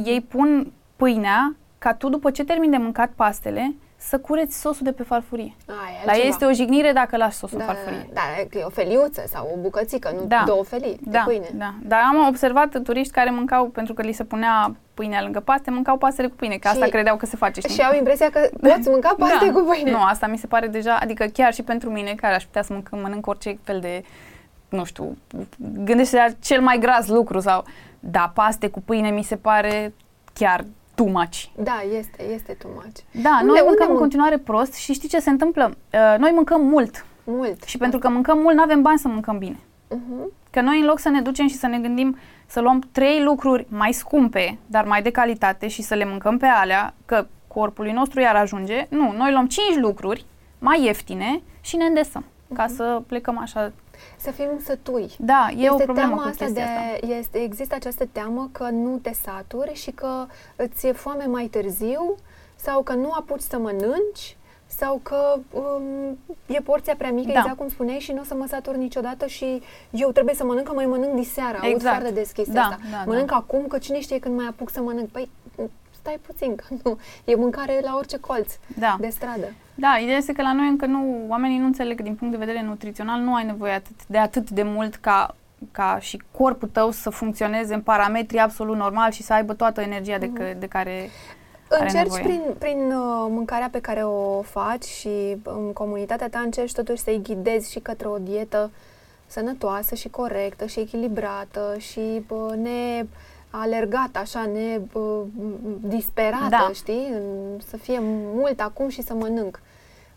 Ei pun pâinea ca tu după ce termini de mâncat pastele să cureți sosul de pe farfurie. Aia, e La ei altceva. este o jignire dacă lași sosul da, în farfurie. Da, da, că e o feliuță sau o bucățică, nu Da. două felii de Da, pâine. da. Dar am observat turiști care mâncau, pentru că li se punea pâinea lângă paste, mâncau pastele cu pâine, că Și- asta credeau că se face, știi? Și au impresia că poți mânca paste da. cu pâine. Nu, asta mi se pare deja, adică chiar și pentru mine, care aș putea să mânc, mănânc orice fel de, nu știu, gândește la cel mai gras lucru sau, da, paste cu pâine mi se pare chiar too much. Da, este, este too much. Da, Unde- noi unde mâncăm în mânc- continuare prost și știi ce se întâmplă? Uh, noi mâncăm mult Mult. și pentru că mâncăm mult, nu avem bani să mâncăm bine. Mhm. Că noi în loc să ne ducem și să ne gândim să luăm trei lucruri mai scumpe, dar mai de calitate și să le mâncăm pe alea, că corpului nostru iar ajunge, nu, noi luăm cinci lucruri mai ieftine și ne îndesăm ca să plecăm așa. Să fim sătui. Da, e este o problemă teama cu asta chestia de, asta. Este, există această teamă că nu te saturi și că îți e foame mai târziu sau că nu apuci să mănânci sau că um, e porția prea mică, Da. exact cum spuneai, și nu o să mă satur niciodată și eu trebuie să mănânc, că mai mănânc diseară. Aud Exact. foarte des chestia Da, asta. da, mănânc da. acum, că cine știe când mai apuc să mănânc. Păi, stai puțin, că nu. E mâncare la orice colț Da. de stradă. Da, ideea este că la noi încă nu, oamenii nu înțeleg că din punct de vedere nutrițional nu ai nevoie atât, de atât de mult ca ca și corpul tău să funcționeze în parametri absolut normal și să aibă toată energia de, că, de care are Încerci nevoie. prin, prin uh, mâncarea pe care o faci și în comunitatea ta încerci totuși să-i ghidezi și către o dietă sănătoasă și corectă și echilibrată și bă, ne alergată, așa, ne bă, disperată, Da. știi? În, să fie mult acum și să mănânc.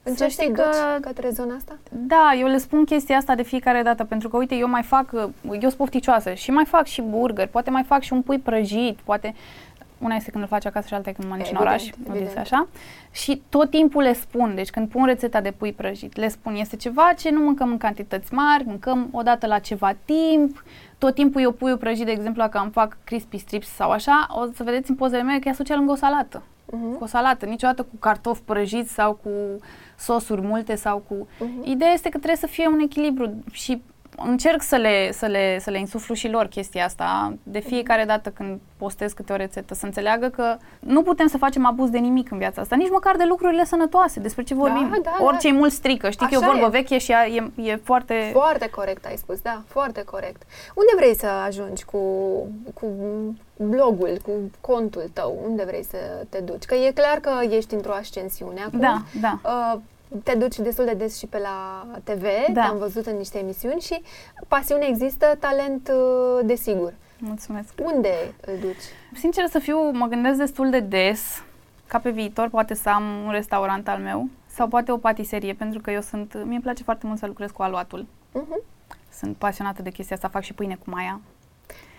Încerci știi să-i că- duci către zona asta? Da, eu le spun chestia asta de fiecare dată, pentru că, uite, eu mai fac, uh, eu sunt pofticioasă și mai fac și burgeri, poate mai fac și un pui prăjit, poate, una este când îl faci acasă și alta e când mănânci în Evident, oraș, evident. evident. așa. Și tot timpul le spun, deci când pun rețeta de pui prăjit, le spun, este ceva ce nu mâncăm în cantități mari, mâncăm o dată la ceva timp, tot timpul eu puiul prăjit, de exemplu, dacă îmi fac crispy strips sau așa, o să vedeți în pozele mele că e asociat lângă o salată. cu o salată, niciodată cu cartofi prăjiți sau cu sosuri multe sau cu... Mhm. Ideea este că trebuie să fie un echilibru și încerc să le, să, le, să le insuflu și lor chestia asta de fiecare dată când postez câte o rețetă, să înțeleagă că nu putem să facem abuz de nimic în viața asta, nici măcar de lucrurile sănătoase, despre ce vorbim. da, Orice da. e mult strică, știi că e o Așa vorbă e. veche și ea e, e foarte... Foarte corect ai spus, da, foarte corect. Unde vrei să ajungi cu, cu blogul, cu contul tău? Unde vrei să te duci? Că e clar că ești într-o ascensiune acum. Da, da. Uh, te duci destul de des și pe la TV, Da. te-am văzut în niște emisiuni și pasiune există, talent uh, desigur. Mulțumesc. Unde îl duci? Sincer să fiu, mă gândesc destul de des ca pe viitor poate să am un restaurant al meu sau poate o patiserie, pentru că eu sunt, mie îmi place foarte mult să lucrez cu aluatul. Uh-huh. Sunt pasionată de chestia asta, fac și pâine cu maia.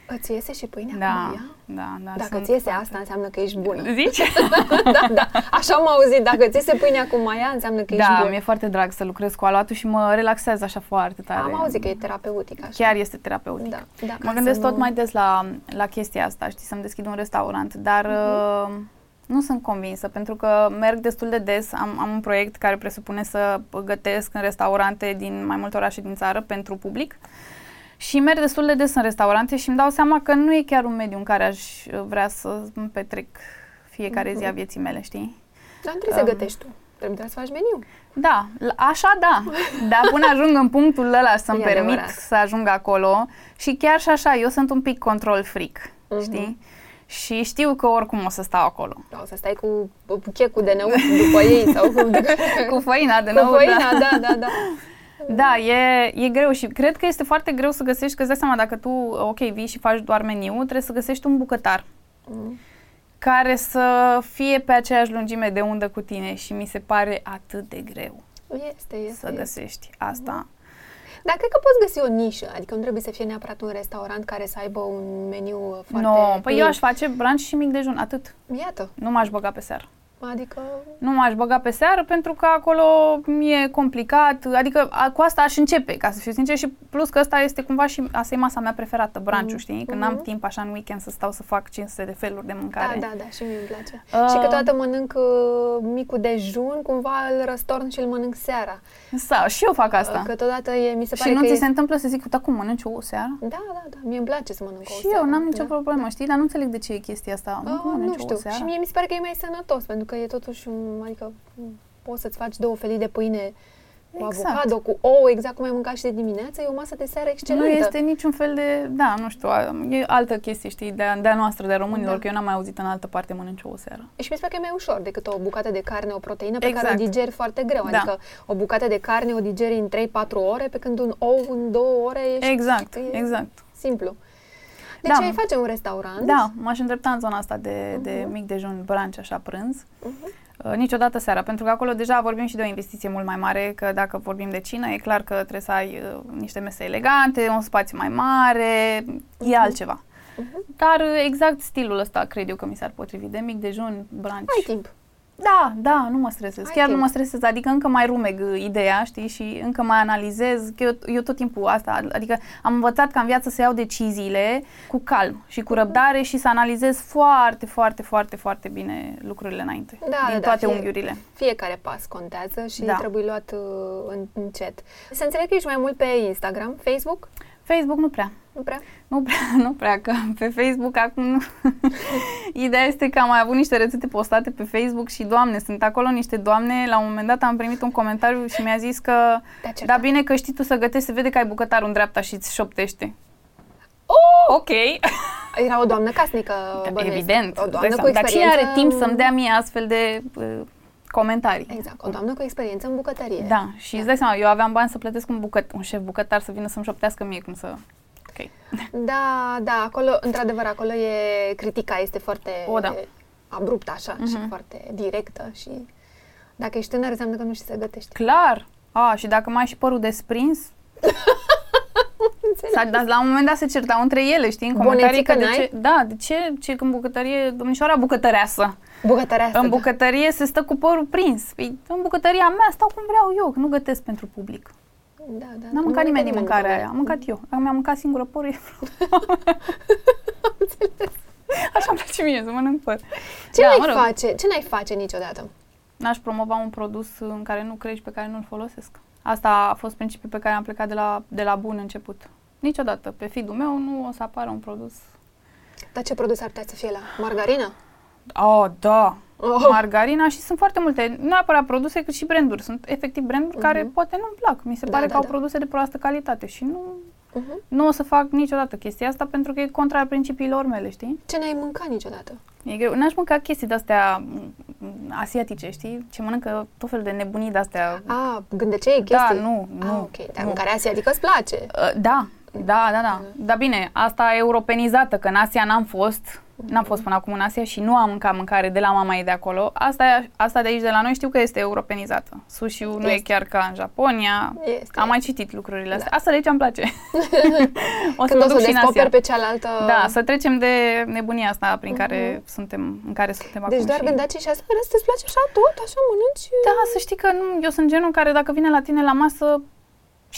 Îți iese și pâinea Da, cu maia? da, da. Dacă sunt ți iese foarte- asta, înseamnă că ești bună. Zici? da, da. Așa am auzit. Dacă ți iese pâinea cu maia, înseamnă că ești da, bună. mi-e foarte drag să lucrez cu aluatul și mă relaxează așa foarte tare. Am auzit că e terapeutic așa. Chiar este terapeutic. Da, da, ca Mă gândesc să tot nu- mai des la, la chestia asta, știi, să-mi deschid un restaurant, dar uh, nu sunt convinsă, pentru că merg destul de des, am, am un proiect care presupune să gătesc în restaurante din mai multe orașe din țară pentru public și merg destul de des în restaurante și îmi dau seama că nu e chiar un mediu în care aș uh, vrea să îmi petrec fiecare zi a vieții mele, știi? Dar nu trebuie Um, să gătești tu. Trebuie să faci meniu. Da, l- așa da. Dar până ajung în punctul ăla să-mi E permit adevărat. să ajung acolo și chiar și așa, eu sunt un pic control freak, Mhm. știi? Și știu că oricum o să stau acolo. Da, o să stai cu checul de năut după ei sau cu, Cu făina de cu nou. făina, da, da, da. Da, e, e greu și cred că este foarte greu să găsești, că îți dai seama, dacă tu, ok, vii și faci doar meniu, trebuie să găsești un bucătar Mm. care să fie pe aceeași lungime de undă cu tine și mi se pare atât de greu Este, este. să este. găsești asta. Dar cred că poți găsi o nișă, adică nu trebuie să fie neapărat un restaurant care să aibă un meniu foarte Nu, no, păi plin. eu aș face brunch și mic dejun, atât. Iată, Nu m-aș băga pe seară. Adică... Nu m-aș băga pe seară pentru că acolo e complicat, adică a, cu asta aș începe, ca să fiu sincer, și plus că asta este cumva și asta e masa mea preferată, brunch Mhm. știi? Când Mhm. am timp așa în weekend să stau să fac 500 de feluri de Da, mâncare. da, da, și mie îmi place. Uh. Și câteodată mănânc uh, micul dejun, cumva îl răstorn și îl mănânc seara. Sau, și eu fac asta. Uh, Câteodată e, mi se și pare nu că ți e... se întâmplă să zic, uite, acum mănânci o seară? Da, da, da, mie îmi place să mănânc o Și seară. eu n-am nicio da. problemă, știi? Dar nu înțeleg de ce e chestia asta. Uh, nu nu mănânci știu. o seară. Și mie mi se pare că e mai sănătos, pentru că e totuși un, adică m, poți să-ți faci două felii de pâine cu Exact. avocado, cu ouă, exact cum ai mâncat și de dimineață, e o masă de seară excelentă. Nu este niciun fel de, da, nu știu, a- e altă chestie, știi, de-a, de-a noastră, de a românilor, Da. că eu n-am mai auzit în altă parte mănânci o seară. Și mi se pare că e mai ușor decât o bucată de carne, o proteină pe care Exact. o digeri foarte greu. Da. Adică o bucată de carne o digeri în 3-4 ore, pe când un ou în 2 ore ești Exact, e exact. simplu. Deci Da. ai face un restaurant. Da, m-aș îndrepta în zona asta de, de Mhm. mic dejun, brunch, așa, prânz. Uh-huh. Uh, niciodată seara, pentru că acolo deja vorbim și de o investiție mult mai mare, că dacă vorbim de cină, e clar că trebuie să ai uh, niște mese elegante, un spațiu mai mare, e altceva. Mhm. Dar uh, exact stilul ăsta cred eu că mi s-ar potrivi, de mic dejun, brunch. Ai timp. Da, da, nu mă stresez. Ai Chiar timp. nu mă stresez, adică încă mai rumeg uh, ideea, știi, și încă mai analizez. Că eu, eu tot timpul asta, adică am învățat ca în viață să iau deciziile cu calm și cu răbdare și să analizez foarte, foarte, foarte, foarte bine lucrurile înainte, Da, din da, toate fie- unghiurile. Fiecare pas contează și Da. trebuie luat uh, în, încet. Să înțeleg că ești mai mult pe Instagram, Facebook? Facebook nu prea. Nu prea? Nu prea, nu prea, că pe Facebook acum nu. Ideea este că am mai avut niște rețete postate pe Facebook și, doamne, sunt acolo niște doamne. La un moment dat am primit un comentariu și mi-a zis că, Te-a certat. da bine că știi tu să gătești, se vede că ai bucătarul în dreapta și îți șoptește. Oh! Ok. Era o doamnă casnică, bănuiesc. Evident. O doamnă Dar cu cine experiență. are timp să-mi dea mie astfel de uh, comentarii? Exact, o doamnă cu experiență în bucătărie. Da, și îți dai seama, eu aveam bani să plătesc un, bucăt, un șef bucătar să vină să-mi șoptească mie cum să... Ok. Da, da, acolo, într-adevăr, acolo e, critica este foarte O, da. abruptă așa și Mhm. foarte directă și dacă ești tânăr înseamnă că nu știi să gătești. Clar. A, și dacă mai ai și părul desprins, Înțeleg. Sa, dar la un moment dat se certau între ele, știi, în comentarii Bonețică că de n-ai? ce, da, de ce, ce în bucătărie, domnișoara bucătăreasă, Bucătăreasă, în da. bucătărie se stă cu părul prins. Păi, în bucătăria mea stau cum vreau eu, că nu gătesc pentru public. Da, da, N-am mâncat nu nimeni din nimeni mâncarea după aia, am mâncat eu. Dacă mi-am mâncat singură părul, e- Așa îmi place mie să mănânc păr. Ce Da, n-ai mă rog. face? Ce n-ai face niciodată? N-aș promova un produs în care nu crezi pe care nu-l folosesc. Asta a fost principiul pe care am plecat de la, de la bun început. Niciodată. Pe feed-ul meu nu o să apară un produs. Dar ce produs ar putea să fie la? Margarină? Oh, da! Oh. Margarina și sunt foarte multe, nu neapărat produse, cât și branduri. Sunt efectiv branduri care Mhm. poate nu-mi plac. Mi se Da, pare da, că au da. produse de proastă calitate și nu, Mhm. nu o să fac niciodată chestia asta pentru că e contra principiilor mele, știi? Ce n-ai mâncat niciodată? E greu. N-aș mânca chestii de-astea m, asiatice, știi? Ce mănâncă tot felul de nebunii de-astea. A, gândecei, chestii? Da, nu, nu. Ah, ok. Dar nu. mâncarea asiatică îți place? Uh, Da, da, da, da. Dar bine, asta e europenizată, că în Asia n-am fost, n-am fost până acum în Asia și nu am mâncat mâncare de la mama ei de acolo. Asta, e- asta de aici, de la noi, știu că este europenizată. sushi nu e Este. chiar ca în Japonia. Este. Am mai citit lucrurile astea. Da. Asta de aici îmi place. o să Când mă o să duc o și în descoperi Asia. pe cealaltă... Da, să trecem de nebunia asta prin care suntem, în care suntem Deci acum. doar și... gândaci și asta, în rest îți place așa tot, așa mănânci? Da, să știi că nu, eu sunt genul care dacă vine la tine la masă,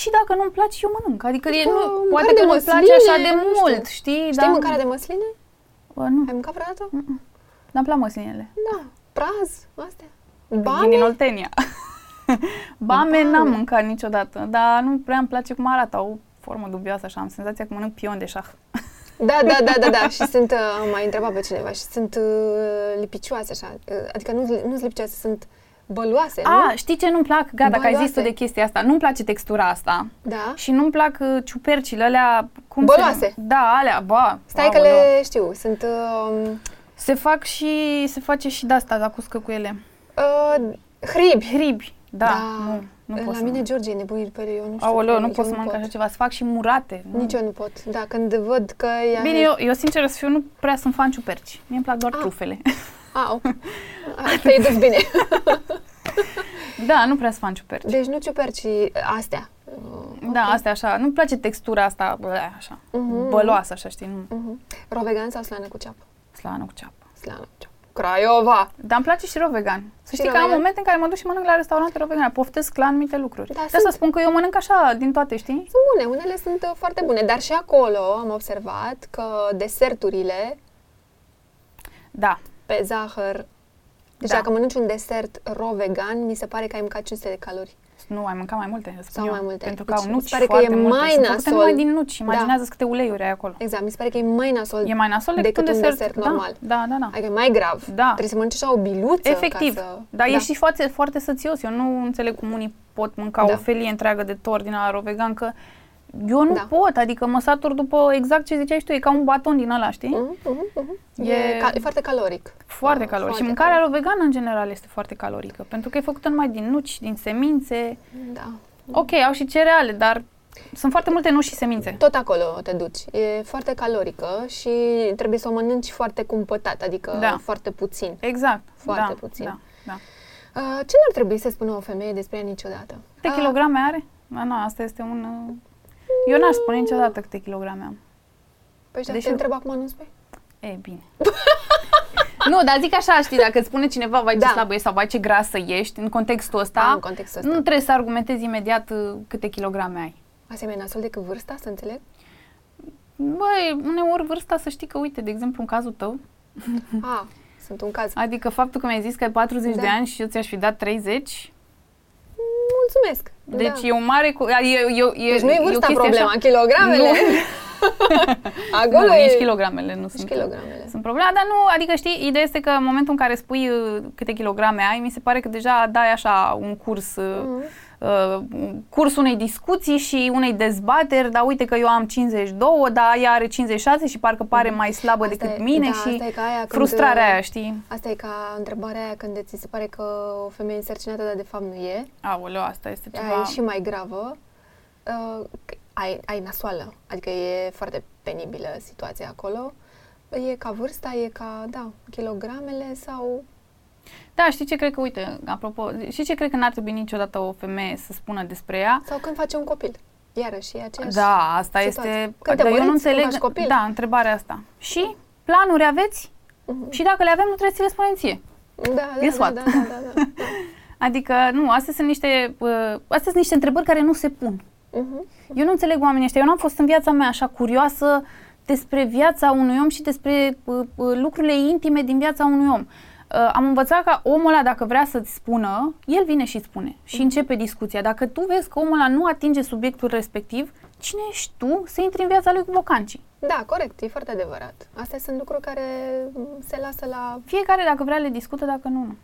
și dacă nu-mi place, eu mănânc. Adică e, Că nu, mâncare poate de că nu-mi place măsline, așa de nu știu. mult, știi? Știi dar- mâncarea de măsline? Bă, nu, Ai mâncat vreodată? n-am plac măslinele. Da. Praz, astea. Din Bame? Oltenia. Bame Bame. n-am mâncat niciodată, dar nu prea îmi place cum arată. Au o formă dubioasă așa, am senzația că mănânc pion de șah. Da, da, da, da, da. și sunt, uh, am mai întrebat pe cineva, și sunt uh, lipicioase așa. Uh, adică nu nu sunt lipicioase, sunt băloase, A, nu? știi ce nu-mi plac? Gata, că ai zis tu Băloase. de chestia asta. Nu-mi place textura asta. Da. Și nu-mi plac uh, ciupercile alea... Cum Băloase. Se, da, alea, bă. Stai că aoleu. le știu, sunt... Uh, Se fac și... Se face și de-asta, la cuscă cu ele. uh, hribi. Hribi. Da, nu, nu la pot să mine mănânc. George e nebunit pe ele, eu nu știu. Aoleu, cum, nu eu pot să mănânc așa ceva. Se fac și murate. nu? Nici eu nu pot. Da, când văd că ea... Bine, eu, eu sincer să fiu, nu prea sunt fan ciuperci. Mie îmi plac doar Ah. trufele. A, ok. A, te-ai dus bine. da, nu prea sunt fan ciuperci. Deci nu ciuperci astea. Uh, Da, ok. asta e așa. Nu-mi place textura asta, bă, așa, Mhm. băloasă, așa, știi, nu, Mhm. Rovegan sau slană cu ceapă? slană cu ceapă. Slană cu ceapă. Craiova! Dar îmi place și rău vegan. Să Și știi rău că am vegan? momente în care mă duc și mănânc la restaurante rău vegan. Poftesc la anumite lucruri. Da, de asta sunt. spun că eu mănânc așa, din toate, știi? Sunt bune, unele sunt uh, foarte bune, dar și acolo am observat că deserturile Da. Pe zahăr, deci Da. dacă mănânci un desert ro vegan, mi se pare că ai mâncat 500 de calorii. Nu, ai mâncat mai multe, spun Sau eu. mai multe. Pentru că Deci au mi nuci se pare că foarte e multe. mai Sunt făcute nasol. numai din nuci. Da. Imaginează câte uleiuri ai acolo. Exact, mi se pare că e mai nasol. E mai nasol decât, decât un un desert, desert da, normal. Da, da, da. Adică e mai grav. Da. Trebuie să mănânci așa o biluță Efectiv. ca să... Dar e și foarte, foarte sățios. Eu nu înțeleg cum unii pot mânca Da. o felie întreagă de tort din ala vegan, că eu nu Da. pot. Adică mă satur după exact ce ziceai și tu. E ca un baton din ăla, știi? Mhm, mhm, mhm. E- E, ca, e foarte caloric. Foarte Da, caloric. Și foarte mâncarea vegană, în general, este foarte calorică. Pentru că e făcută numai din nuci, din semințe. Da. Ok, au și cereale, dar sunt foarte multe nuci și semințe. Tot acolo te duci. E foarte calorică și trebuie să o mănânci foarte cumpătat, adică Da. foarte puțin. Exact. Foarte da, puțin. Da, da. Uh, ce n-ar trebui să spună o femeie despre ea niciodată? Câte Ah, kilograme are? Da, nu, asta este un... uh, Eu n-aș spune niciodată câte kilograme am. Păi și dacă Deși- te întreb acum, nu spui? E, bine. nu, dar zic așa, știi, dacă îți spune cineva, vai ce Da. slabă ești sau vai ce grasă ești, în contextul ăsta, Ah, în contextul ăsta. nu trebuie să argumentezi imediat uh, câte kilograme ai. Asta e mai nasol decât vârsta, să înțeleg? Băi, uneori vârsta să știi că, uite, de exemplu, în cazul tău, Ah, sunt un caz. adică faptul că mi-ai zis că ai 40 Da. de ani și eu ți-aș fi dat 30, Mulțumesc! deci da. e un mare... Cu, e, e, e, Deci nu e o vârsta chestie problema, Așa, kilogramele. Acolo nu, e... nici kilogramele nu Nici sunt. kilogramele. Sunt problema, dar nu, adică știi, ideea este că în momentul în care spui uh, câte kilograme ai, mi se pare că deja dai așa un curs, uh, Mhm. Uh, un curs unei discuții și unei dezbateri, dar uite că eu am 52, dar ea are 56 și parcă pare mai slabă Mhm. Asta decât e- mine da, și asta e ca aia când, frustrarea uh, aia, știi? Asta e ca întrebarea aia când ți se pare că o femeie însărcinată, dar de fapt nu e. Aoleu, asta este Aia ceva... e și mai gravă. Uh, că ai, ai nasoală, adică e foarte penibilă situația acolo. E ca vârsta, e ca, da, kilogramele sau... Da, știi ce cred că, uite, apropo, știi ce cred că n-ar trebui niciodată o femeie să spună despre ea? Sau când face un copil. Iarăși, e aceeași Da, asta situație. este... Când te dar eu nu măriți, când înțeleg... faci copil. Da, întrebarea asta. Și planuri aveți? Mhm. Și dacă le avem, nu trebuie să le spunem ție. Da, da, E da, sfat. da, da, da, da. Adică, nu, astea sunt niște, uh, astea sunt niște întrebări care nu se pun. Mhm. Eu nu înțeleg oamenii ăștia. Eu n-am fost în viața mea așa curioasă despre viața unui om și despre uh, uh, lucrurile intime din viața unui om. Uh, am învățat ca omul ăla, dacă vrea să-ți spună, el vine și spune și Mhm. începe discuția. Dacă tu vezi că omul ăla nu atinge subiectul respectiv, cine ești tu să intri în viața lui cu bocancii? Da, corect, e foarte adevărat. Astea sunt lucruri care mm, se lasă la... Fiecare, dacă vrea, le discută, dacă nu, nu.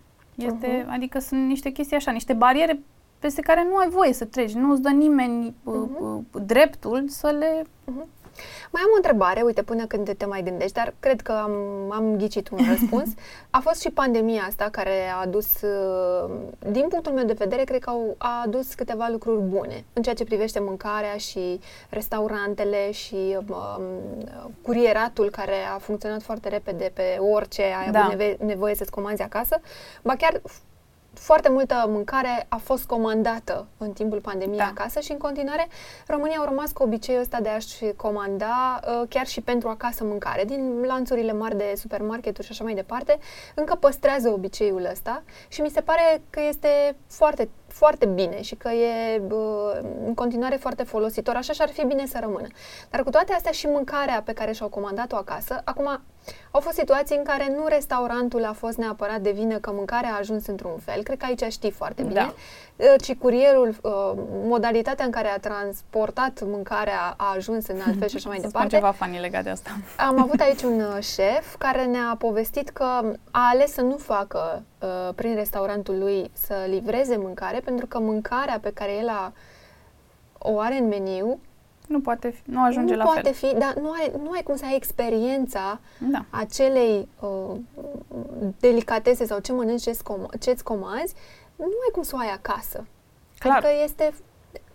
Este, Mhm. Adică sunt niște chestii așa, niște bariere peste care nu ai voie să treci. Nu îți dă nimeni uh, uh, dreptul să le... Mai am o întrebare, uite, până când te mai gândești, dar cred că am, am ghicit un răspuns. A fost și pandemia asta care a adus, uh, din punctul meu de vedere, cred că au, a adus câteva lucruri bune în ceea ce privește mâncarea și restaurantele și um, curieratul care a funcționat foarte repede pe orice ai Da. avut neve- nevoie să-ți comanzi acasă. Ba chiar foarte multă mâncare a fost comandată în timpul pandemiei Da. acasă și în continuare România au rămas cu obiceiul ăsta de a-și comanda uh, chiar și pentru acasă mâncare. Din lanțurile mari de supermarketuri și așa mai departe, încă păstrează obiceiul ăsta și mi se pare că este foarte, foarte bine și că e uh, în continuare foarte folositor. Așa și-ar fi bine să rămână. Dar cu toate astea și mâncarea pe care și-au comandat-o acasă, acum au fost situații în care nu restaurantul a fost neapărat de vină că mâncarea a ajuns într-un fel, cred că aici știi foarte bine, Da. Uh, ci curierul, uh, modalitatea în care a transportat mâncarea a ajuns în alt fel și așa mai Să spun departe. ceva funny legat de asta. Am avut aici un uh, șef care ne-a povestit că a ales să nu facă uh, prin restaurantul lui să livreze mâncare, pentru că mâncarea pe care el a, o are în meniu Nu poate fi, nu ajunge nu la poate fel. fi, dar nu ai, nu ai cum să ai experiența Da. acelei uh, delicatese sau ce mănânci, ce-ți, com- ce-ți comanzi, nu ai cum să o ai acasă. Clar. Adică este,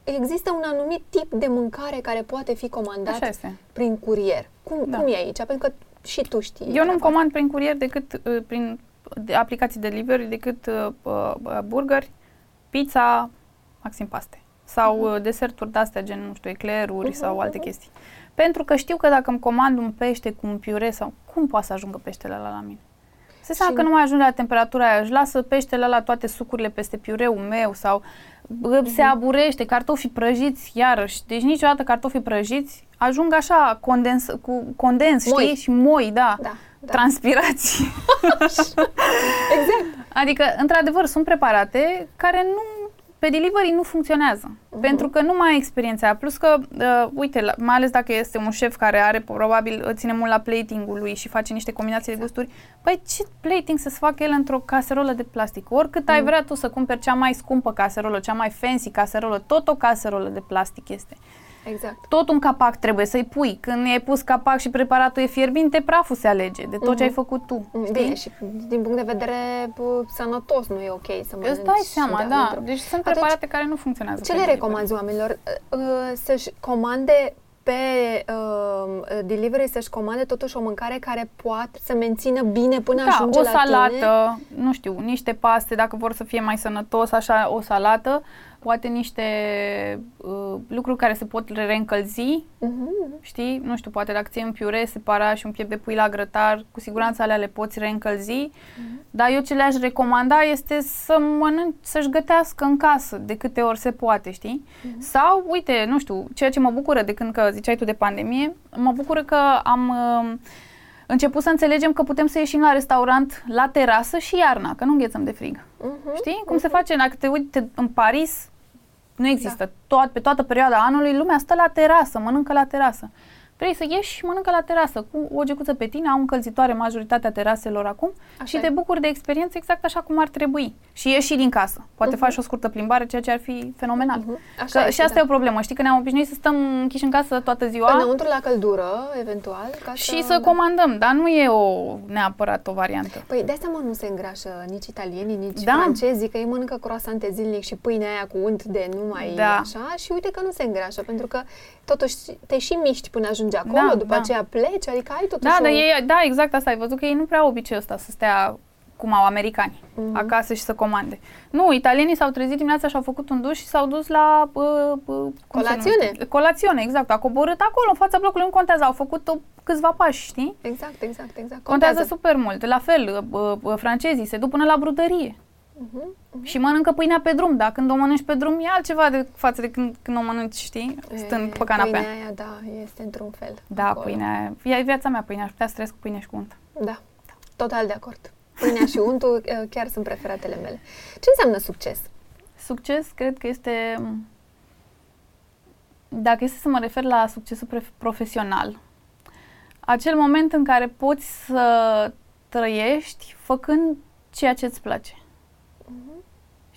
există un anumit tip de mâncare care poate fi comandat Așa este. prin curier. Cum, Da. cum e aici? Pentru că și tu știi. Eu nu-mi treaba comand prin curier decât uh, prin de aplicații de delivery, decât uh, uh, burgeri, pizza, maxim paste. Sau Mhm. uh, deserturi de-astea, gen, nu știu, ecleruri Mhm, sau alte mhm. chestii. Pentru că știu că dacă îmi comand un pește cu un piure sau... Cum poate să ajungă peștele ăla la mine? Se seama Și- că nu mai ajunge la temperatura aia, își lasă peștele ăla toate sucurile peste piureul meu sau bă, se Mhm. aburește, cartofii prăjiți iarăși. Deci niciodată cartofii prăjiți ajung așa condens, cu condens, Moi. știi? Și moi, da. Da, da. Transpirații. Exact. adică, într-adevăr, sunt preparate care nu pe delivery nu funcționează. Mhm. Pentru că nu mai ai experiența aia. Plus că, uh, uite, la, mai ales dacă este un șef care are, probabil, uh, ține mult la plating-ul lui și face niște combinații Exact. de gusturi, păi ce plating să-ți facă el într-o caserolă de plastic? Oricât ai Mm. vrea tu să cumperi cea mai scumpă caserolă, cea mai fancy caserolă, tot o caserolă de plastic este. Exact. Tot un capac trebuie să-i pui. Când i-ai pus capac și preparatul e fierbinte, praful se alege de tot ce ai Mhm. făcut tu. Mm, știi? Bine, și din punct de vedere bă, sănătos nu e ok să mănânci. Îți dai seama, de-a da. dintr-o- Deci sunt Atunci, preparate care nu funcționează. Ce pe le delivery. recomanzi oamenilor? Uh, uh, Să-și comande pe uh, delivery, să-și comande totuși o mâncare care poate să mențină bine până Da, ajunge o la salată, tine? nu știu, niște paste, dacă vor să fie mai sănătos, așa, o salată, poate niște uh, lucruri care se pot reîncălzi, Mhm. știi? Nu știu, poate dacă ții un piure separat și un piept de pui la grătar, cu siguranță alea le poți reîncălzi. Dar eu ce le-aș recomanda este să mănânci, să-și gătească în casă de câte ori se poate, știi? Sau, uite, nu știu, ceea ce mă bucură de când că ziceai tu de pandemie, mă bucură că am uh, început să înțelegem că putem să ieșim la restaurant la terasă și iarna, că nu înghețăm de frig. Mhm. Știi? Cum se face? Dacă te uite în Paris, nu există. Da. Toat, pe toată perioada anului, lumea stă la terasă, mănâncă la terasă. Vrei să ieși și mănâncă la terasă cu o gecuță pe tine, au încălzitoare majoritatea teraselor acum Așa și e. te bucuri de experiență exact așa cum ar trebui. Și ieși și din casă. Poate Mhm. faci o scurtă plimbare, ceea ce ar fi fenomenal. Mhm. Așa Că este, și asta da. e o problemă. Știi că ne-am obișnuit să stăm închiși în casă toată ziua Înăuntru la căldură, eventual. Ca și să comandăm, dar nu e o neapărat o variantă. Păi de asta mă nu se îngrașă nici italienii, nici Da. francezii, că ei mănâncă croasante zilnic și pâinea aia cu unt de numai Da. așa și uite că nu se îngrașă, pentru că totuși te și miști până ajungi acolo, Da, după da. aceea pleci, adică ai totuși Da, o... dar ei, da, exact asta ai văzut că ei nu prea au obiceiul ăsta să stea cum au americani, Mhm. acasă și să comande. Nu, italienii s-au trezit dimineața și au făcut un duș și s-au dus la... Uh, uh, cum se Colațiune. numește? Colațiune, exact. Au coborât acolo, în fața blocului, nu contează. Au făcut o, câțiva pași, știi? Exact, exact, exact. Contează super mult. La fel, uh, uh, francezii se duc până la brudărie. Uh-huh, uh-huh. Și mănâncă pâinea pe drum, da? Când o mănânci pe drum e altceva de față de când, când o mănânci, știi, stând e, pe canapea. Pâinea aia, da, este într-un fel. Da, acolo. pâinea, e viața mea pâinea, aș putea să trăiesc cu pâine și cu unt. Da, total de acord. Pâinea și untul uh, chiar sunt preferatele mele. Ce înseamnă succes? Succes, cred că este, dacă este să mă refer la succesul profesional, acel moment în care poți să trăiești făcând ceea ce îți place.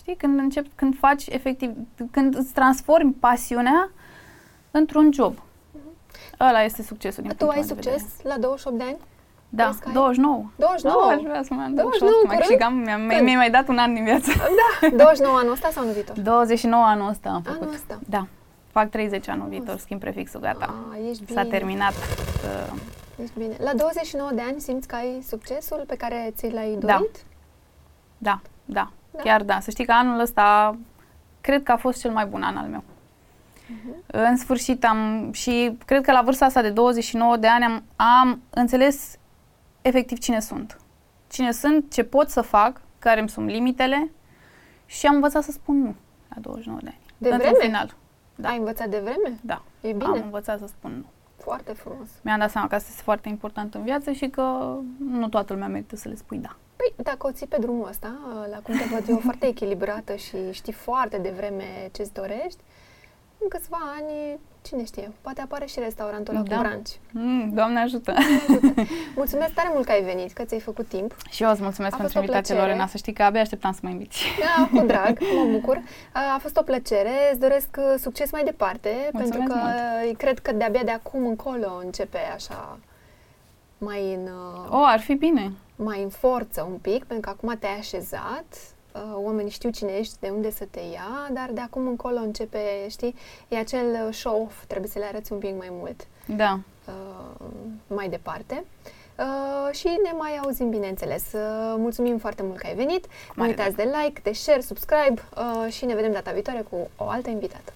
Uh-huh. Știi? Când începi, când faci efectiv, când îți transformi pasiunea într-un job. Uh-huh. Ăla este succesul. Tu ai succes la 28 de ani? Da, 29. 29? Nu, aș vrea să mai am 29, mai câștigam, mi-a, mi mai dat un an din viață. Da, 29 anul ăsta sau anul viitor? 29 anul ăsta am făcut. Anul ăsta? Da. Fac 30 anul viitor, schimb prefixul, gata. A, ești bine. S-a terminat. Uh, ești bine. La 29 de ani simți că ai succesul pe care ți l-ai dorit? Da, da, da. Da. Chiar da. Să știi că anul ăsta cred că a fost cel mai bun an al meu. Uh-huh. În sfârșit am și cred că la vârsta asta de 29 de ani am, am înțeles efectiv cine sunt. Cine sunt, ce pot să fac, care îmi sunt limitele și am învățat să spun nu la 29 de ani. De vreme? final. Da. Ai învățat de vreme? Da. E bine. Am învățat să spun nu. Foarte frumos. Mi-am dat seama că asta este foarte important în viață și că nu toată lumea merită să le spui da. Păi, dacă o ții pe drumul ăsta, la cum te văd eu, foarte echilibrată și știi foarte devreme ce-ți dorești, în câțiva ani, cine știe, poate apare și restaurantul ăla da. cu branci. Mm, Doamne ajută! ajută! Mulțumesc tare mult că ai venit, că ți-ai făcut timp. Și eu îți mulțumesc a pentru invitație, Lorena. Să știi că abia așteptam să mă inviți. Da, cu drag, mă bucur. A fost o plăcere, îți doresc uh, succes mai departe, mulțumesc pentru că mult. cred că de-abia de acum încolo începe așa mai în... Uh, o, ar fi bine. Mai în forță un pic, pentru că acum te-ai așezat, uh, oamenii știu cine ești, de unde să te ia, dar de acum încolo începe, știi, e acel show-off, trebuie să le arăți un pic mai mult. Da. Uh, mai departe. Uh, și ne mai auzim, bineînțeles. Uh, mulțumim foarte mult că ai venit. Nu uitați de like, de share, subscribe uh, și ne vedem data viitoare cu o altă invitată.